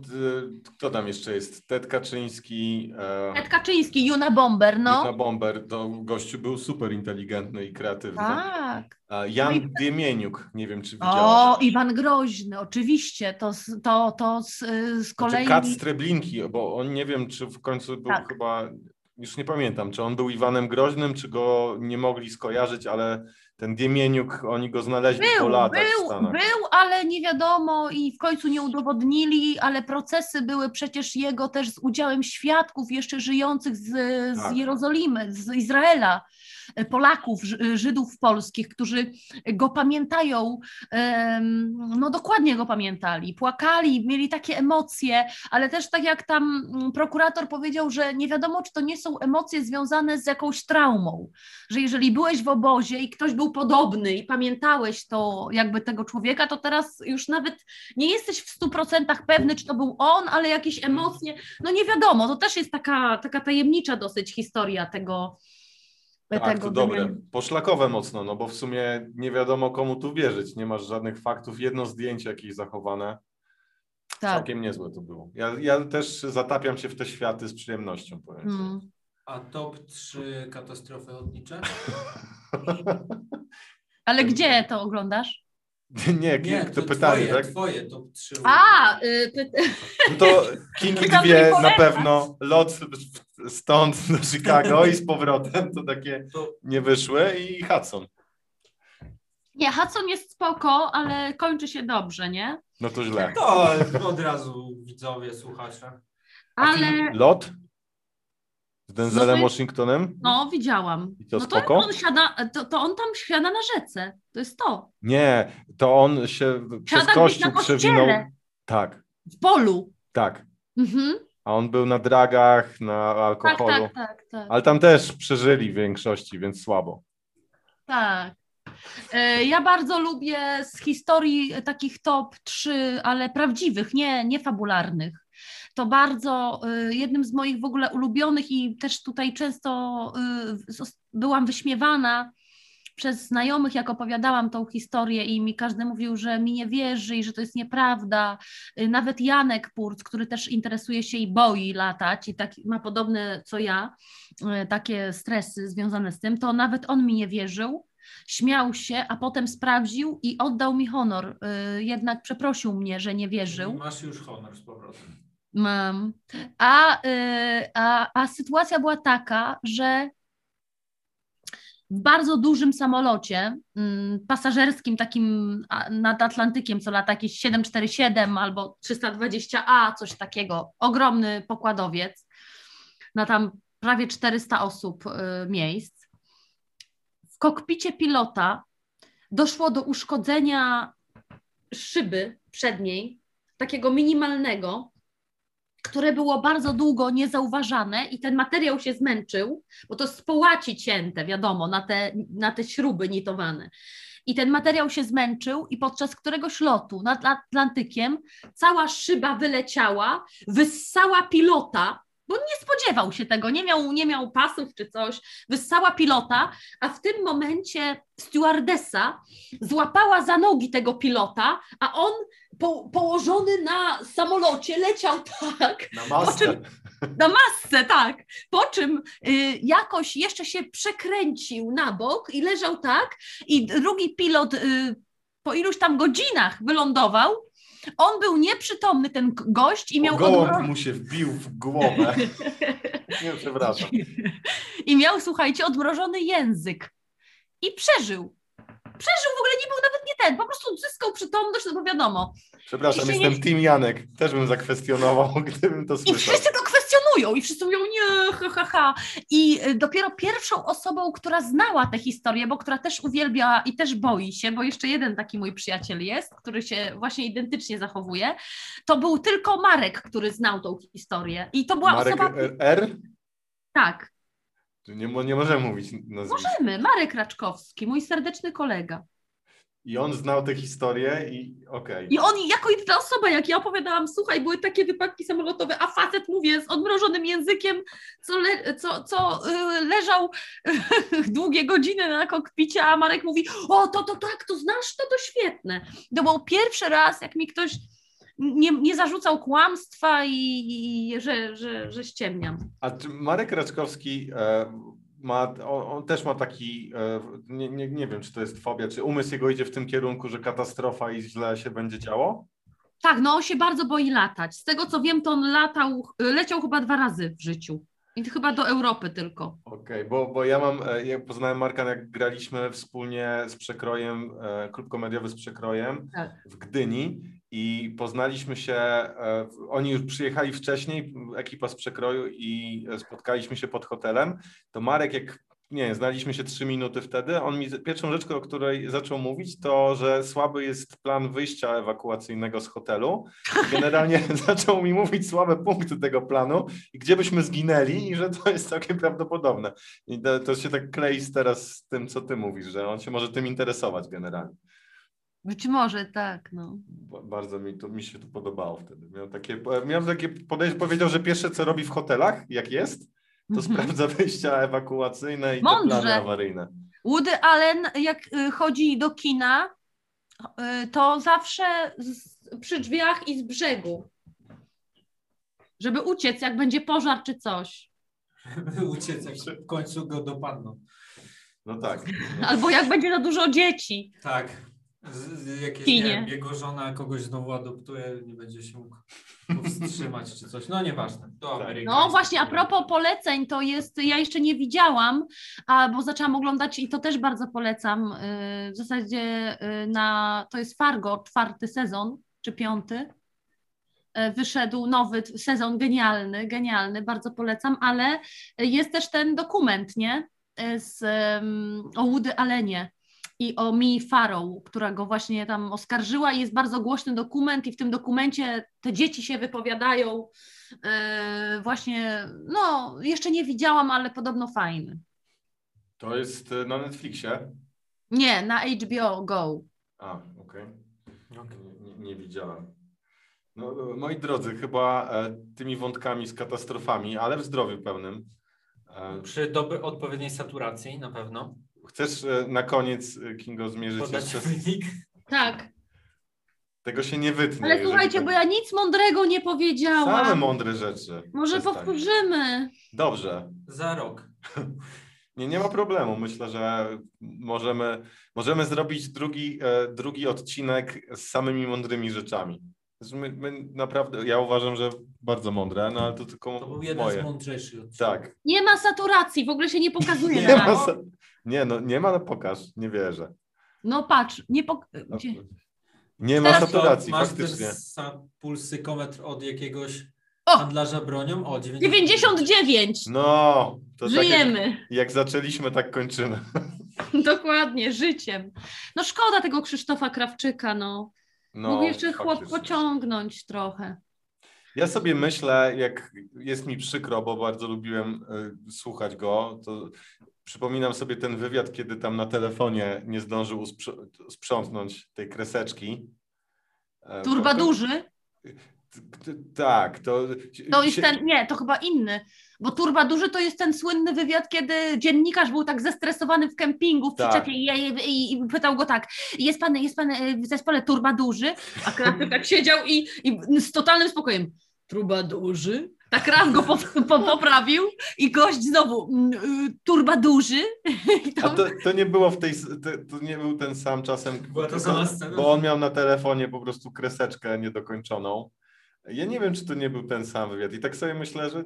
kto tam jeszcze jest? Ted Kaczyński. E... Ted Kaczyński, Juna Bomber, no. Juna Bomber, to gościu był super inteligentny i kreatywny. Tak. Jan no Diemieniuk, nie wiem czy widziałeś. O, Iwan Groźny, oczywiście, to, to, to z, z kolei... Znaczy Kat Streblinki, bo on nie wiem, czy w końcu był tak. chyba, już nie pamiętam, czy on był Iwanem Groźnym, czy go nie mogli skojarzyć, ale ten Diemieniuk, oni go znaleźli był, po latach był, Był, ale nie wiadomo i w końcu nie udowodnili, ale procesy były przecież jego też z udziałem świadków jeszcze żyjących z, tak. z Jerozolimy, z Izraela. Polaków, Żydów polskich, którzy go pamiętają, no dokładnie go pamiętali, płakali, mieli takie emocje, ale też tak jak tam mm, prokurator powiedział, że nie wiadomo, czy to nie są emocje związane z jakąś traumą, że jeżeli byłeś w obozie i ktoś był podobny i pamiętałeś to jakby tego człowieka, to teraz już nawet nie jesteś w stu procentach pewny, czy to był on, ale jakieś emocje, no nie wiadomo, to też jest taka, taka tajemnicza dosyć historia tego, tak, to dobre. Poszlakowe mocno, no bo w sumie nie wiadomo komu tu wierzyć. Nie masz żadnych faktów. Jedno zdjęcie jakieś zachowane. Tak. Całkiem niezłe to było. Ja, ja też zatapiam się w te światy z przyjemnością, powiem. Hmm. A top 3 katastrofy lotnicze? Ale gdzie to oglądasz? <laughs> Nie, Nie, to, to pytanie, twoje, tak? twoje to trzy. A, y, py... No to Kingi dwie na pewno, lot stąd do Chicago i z powrotem, to takie nie wyszły i Hudson. nie, Hudson jest spoko, ale kończy się dobrze, nie? No to źle. To od razu widzowie, słuchacze. Ale Lot? Z Denzelem No to- Washingtonem? no, widziałam. I to no spoko? on siada, to, to on tam siada na rzece. To jest to. Nie, to on się przez Siada gdzieś kościół przewinął. Tak, W polu. tak. Mhm. A on był na dragach, na Tak, alkoholu. tak, tak, tak. Ale tam też przeżyli w większości, więc słabo. Tak. E, Ja bardzo lubię z historii takich top 3, ale prawdziwych, nie, nie fabularnych. To bardzo y, jednym z moich w ogóle ulubionych i też tutaj często y, byłam wyśmiewana przez znajomych, jak opowiadałam tą historię i mi każdy mówił, że mi nie wierzy i że to jest nieprawda. Y, Nawet Janek Purc, który też interesuje się i boi latać i tak ma podobne co ja, takie stresy związane z tym, to nawet on mi nie wierzył śmiał się, a potem sprawdził i oddał mi honor. Jednak przeprosił mnie, że nie wierzył. Masz już honor z powrotem. Mam. A, y, a, a sytuacja była taka, że w bardzo dużym samolocie mm, pasażerskim, takim nad Atlantykiem, co lata jakieś 747 albo 320A, coś takiego, ogromny pokładowiec, na tam prawie 400 osób y, miejsc. W kokpicie pilota doszło do uszkodzenia szyby przedniej, takiego minimalnego, które było bardzo długo niezauważane i ten materiał się zmęczył, bo to z połaci cięte, wiadomo, na te, na te śruby nitowane. I ten materiał się zmęczył i podczas któregoś lotu nad Atlantykiem cała szyba wyleciała, wyssała pilota, bo nie spodziewał się tego, nie miał, nie miał pasów czy coś, wyssała pilota, a w tym momencie stewardesa złapała za nogi tego pilota, a on po, położony na samolocie leciał <laughs> tak, Na masce. na masce, tak, po czym y, jakoś jeszcze się przekręcił na bok i leżał tak. I drugi pilot y, po iluś tam godzinach wylądował, on był nieprzytomny, ten gość, i miał Gołąb odmro- mu się wbił w głowę. <laughs> Nie, przepraszam. I miał, słuchajcie, odmrożony język. I przeżył. Przeżył, w ogóle nie był nawet nie ten, po prostu odzyskał przytomność, no bo wiadomo. Przepraszam, I jestem nie- Team Janek. Też bym zakwestionował, <laughs> gdybym to I słyszał. wszyscy to kwestionują i wszyscy mówią nie, ha, ha, ha. I y, dopiero pierwszą osobą, która znała tę historię, bo która też uwielbia i też boi się, bo jeszcze jeden taki mój przyjaciel jest, który się właśnie identycznie zachowuje, to był tylko Marek, który znał tą historię. I to była Marek osoba... R? Tak, Nie, nie możemy mówić nazwiska. możemy. Marek Raczkowski, mój serdeczny kolega. I on znał tę historię i okej. I on jako jedyna osoba, jak ja opowiadałam, słuchaj, były takie wypadki samolotowe, a facet, mówię, z odmrożonym językiem, co, le, co, co y, leżał <laughs> długie godziny na kokpicie, a Marek mówi, o, to, to tak, to znasz, to to świetne. To był pierwszy raz, jak mi ktoś nie, nie zarzucał kłamstwa i, i że, że, że ściemniam. A czy Marek Raczkowski e, ma, on, on też ma taki, e, nie, nie, nie wiem, czy to jest fobia, czy umysł jego idzie w tym kierunku, że katastrofa i źle się będzie działo? Tak, no on się bardzo boi latać. Z tego co wiem, to on latał, leciał chyba dwa razy w życiu. I chyba do Europy tylko. Okej, bo, bo ja mam, e, ja poznałem Marka, jak graliśmy wspólnie z Przekrojem, klub komediowy z Przekrojem Tak. w Gdyni i poznaliśmy się, e, oni już przyjechali wcześniej, ekipa z Przekroju i spotkaliśmy się pod hotelem, to Marek jak, nie znaliśmy się trzy minuty wtedy, on mi, pierwszą rzeczą, o której zaczął mówić, to, że słaby jest plan wyjścia ewakuacyjnego z hotelu. Generalnie <laughs> zaczął mi mówić słabe punkty tego planu i gdzie byśmy zginęli i że to jest całkiem prawdopodobne. I to, to się tak klei teraz z tym, co ty mówisz, że on się może tym interesować generalnie. Być może tak, no. Ba- Bardzo mi, to, mi się to podobało wtedy. Miał takie, miał takie podejście, powiedział, że pierwsze co robi w hotelach, jak jest, to Mhm. sprawdza <laughs> wyjścia ewakuacyjne i te plany awaryjne. Woody Allen, jak y, chodzi do kina, y, to zawsze z, przy drzwiach i z brzegu. Żeby uciec, jak będzie pożar czy coś. Żeby uciec, jak w końcu go dopadną. No tak. Albo jak będzie za dużo dzieci. Tak. Z, z jakieś, nie wiem, jego żona kogoś znowu adoptuje, nie będzie się mógł powstrzymać czy coś. No nieważne. To Tak. amerykańskie. No właśnie, a propos poleceń, to jest, ja jeszcze nie widziałam, a, bo zaczęłam oglądać i to też bardzo polecam. yy, W zasadzie yy, na, to jest Fargo, czwarty sezon, czy piąty. Yy, Wyszedł nowy sezon, genialny, genialny, bardzo polecam, ale jest też ten dokument, nie? Z, ym, o Woody Allenie i o Mi Farrow, która go właśnie tam oskarżyła i jest bardzo głośny dokument i w tym dokumencie te dzieci się wypowiadają e, właśnie, no jeszcze nie widziałam, ale podobno fajny. To jest e, na Netflixie. Nie, na HBO Go. A, okej. Nie, nie widziałem. No, e, moi drodzy, chyba e, tymi wątkami z katastrofami, ale w zdrowiu pełnym. Przy dobry, odpowiedniej saturacji na pewno. Chcesz e, na koniec, e, Kingo, zmierzyć Podać jeszcze? wynik. Tak, Tego się nie wytnie. ale słuchajcie, tak- bo ja nic mądrego nie Same powiedziałam. mądre rzeczy. Może Przestań. powtórzymy. Dobrze. Za rok. <laughs> Nie, nie ma problemu. Myślę, że możemy, możemy zrobić drugi, e, drugi odcinek z samymi mądrymi rzeczami. My, my naprawdę, ja uważam, że bardzo mądre, no ale to tylko To był jeden z moje. mądrzejszych odcinków. Tak. Nie ma saturacji, w ogóle się nie pokazuje <laughs> Nie na ma, sa- nie, no, nie ma, no pokaż, nie wierzę. No patrz, nie pok... No, Gdzie? Nie ma Teraz- saturacji, Masz faktycznie. też sam pulsykometr od jakiegoś O! handlarza bronią? O, 90. 99! No, to tak jak, Żyjemy. jak zaczęliśmy, tak kończymy. <laughs> Dokładnie, życiem. No szkoda tego Krzysztofa Krawczyka, no. No, Mógł jeszcze chłop faktycznie. pociągnąć trochę. Ja sobie myślę, jak jest mi przykro, bo bardzo lubiłem y, słuchać go, to przypominam sobie ten wywiad, kiedy tam na telefonie nie zdążył sprzątnąć tej kreseczki. E, Turba duży? Tak, to... To jest ten, nie, to chyba inny, bo Turba Duży to jest ten słynny wywiad, kiedy dziennikarz był tak zestresowany w kempingu w Tak. przyczepie i, i, i pytał go tak, jest pan, jest pan e, w zespole Turba Duży? A Krawczyk tak siedział i, i z totalnym spokojem, Turba Duży? Tak raz go po, po, poprawił i gość znowu, "Mm, y, Turba Duży? <laughs> I A to, to, nie było w tej... To, to nie był ten sam czasem, Była to sama scena. bo on miał na telefonie po prostu kreseczkę niedokończoną. Ja nie wiem, czy to nie był ten sam wywiad i tak sobie myślę, że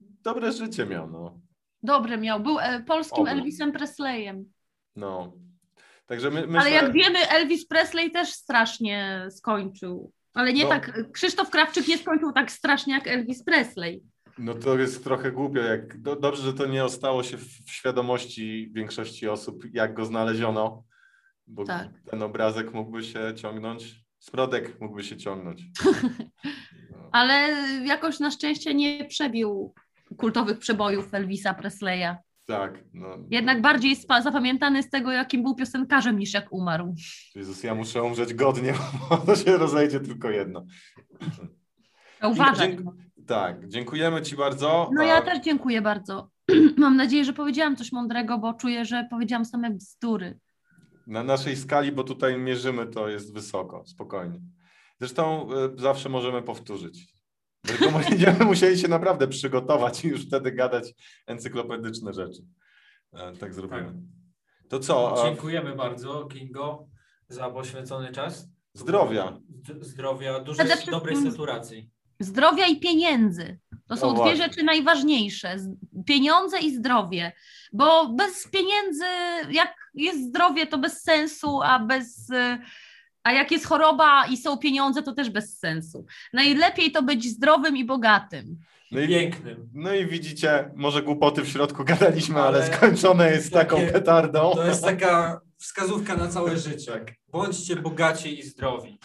dobre życie miał, no. dobre miał, był e, polskim Oby. Elvisem Presleyem. No. Także my, myślę... Ale jak wiemy, Elvis Presley też strasznie skończył. Ale nie No. tak, Krzysztof Krawczyk nie skończył tak strasznie jak Elvis Presley. No to jest trochę głupio. Jak, do, dobrze, że to nie ostało się w, w świadomości większości osób, jak go znaleziono, bo Tak. ten obrazek mógłby się ciągnąć, Sprodek mógłby się ciągnąć. No, <laughs> Ale jakoś na szczęście nie przebił kultowych przebojów Elvisa Presleya. tak, no. Jednak bardziej zapamiętany z tego, jakim był piosenkarzem, niż jak umarł. Jezus, ja muszę umrzeć godnie, <laughs> bo to się rozejdzie tylko jedno. Uważaj. Dzięk- Tak, dziękujemy Ci bardzo. No ja też dziękuję bardzo. <clears throat> Mam nadzieję, że powiedziałam coś mądrego, bo czuję, że powiedziałam same bzdury. Na naszej skali, bo tutaj mierzymy, to jest wysoko, spokojnie. Zresztą y, zawsze możemy powtórzyć. Tylko <laughs> będziemy musieli się naprawdę przygotować i już wtedy gadać encyklopedyczne rzeczy. E, Tak zrobimy. To co? Dziękujemy bardzo, Kingo, za poświęcony czas. Zdrowia. Zdrowia, dużej, dobrej saturacji. Zdrowia i pieniędzy. To są No dwie rzeczy najważniejsze. Pieniądze i zdrowie. Bo bez pieniędzy, jak jest zdrowie, to bez sensu, a bez. y, A jak jest choroba i są pieniądze, to też bez sensu. Najlepiej to być zdrowym i bogatym. No i, Pięknym. no i widzicie, może głupoty w środku gadaliśmy, ale, Ale skończone jest taką petardą. To jest taka wskazówka na całe życie. Bądźcie bogaci i zdrowi.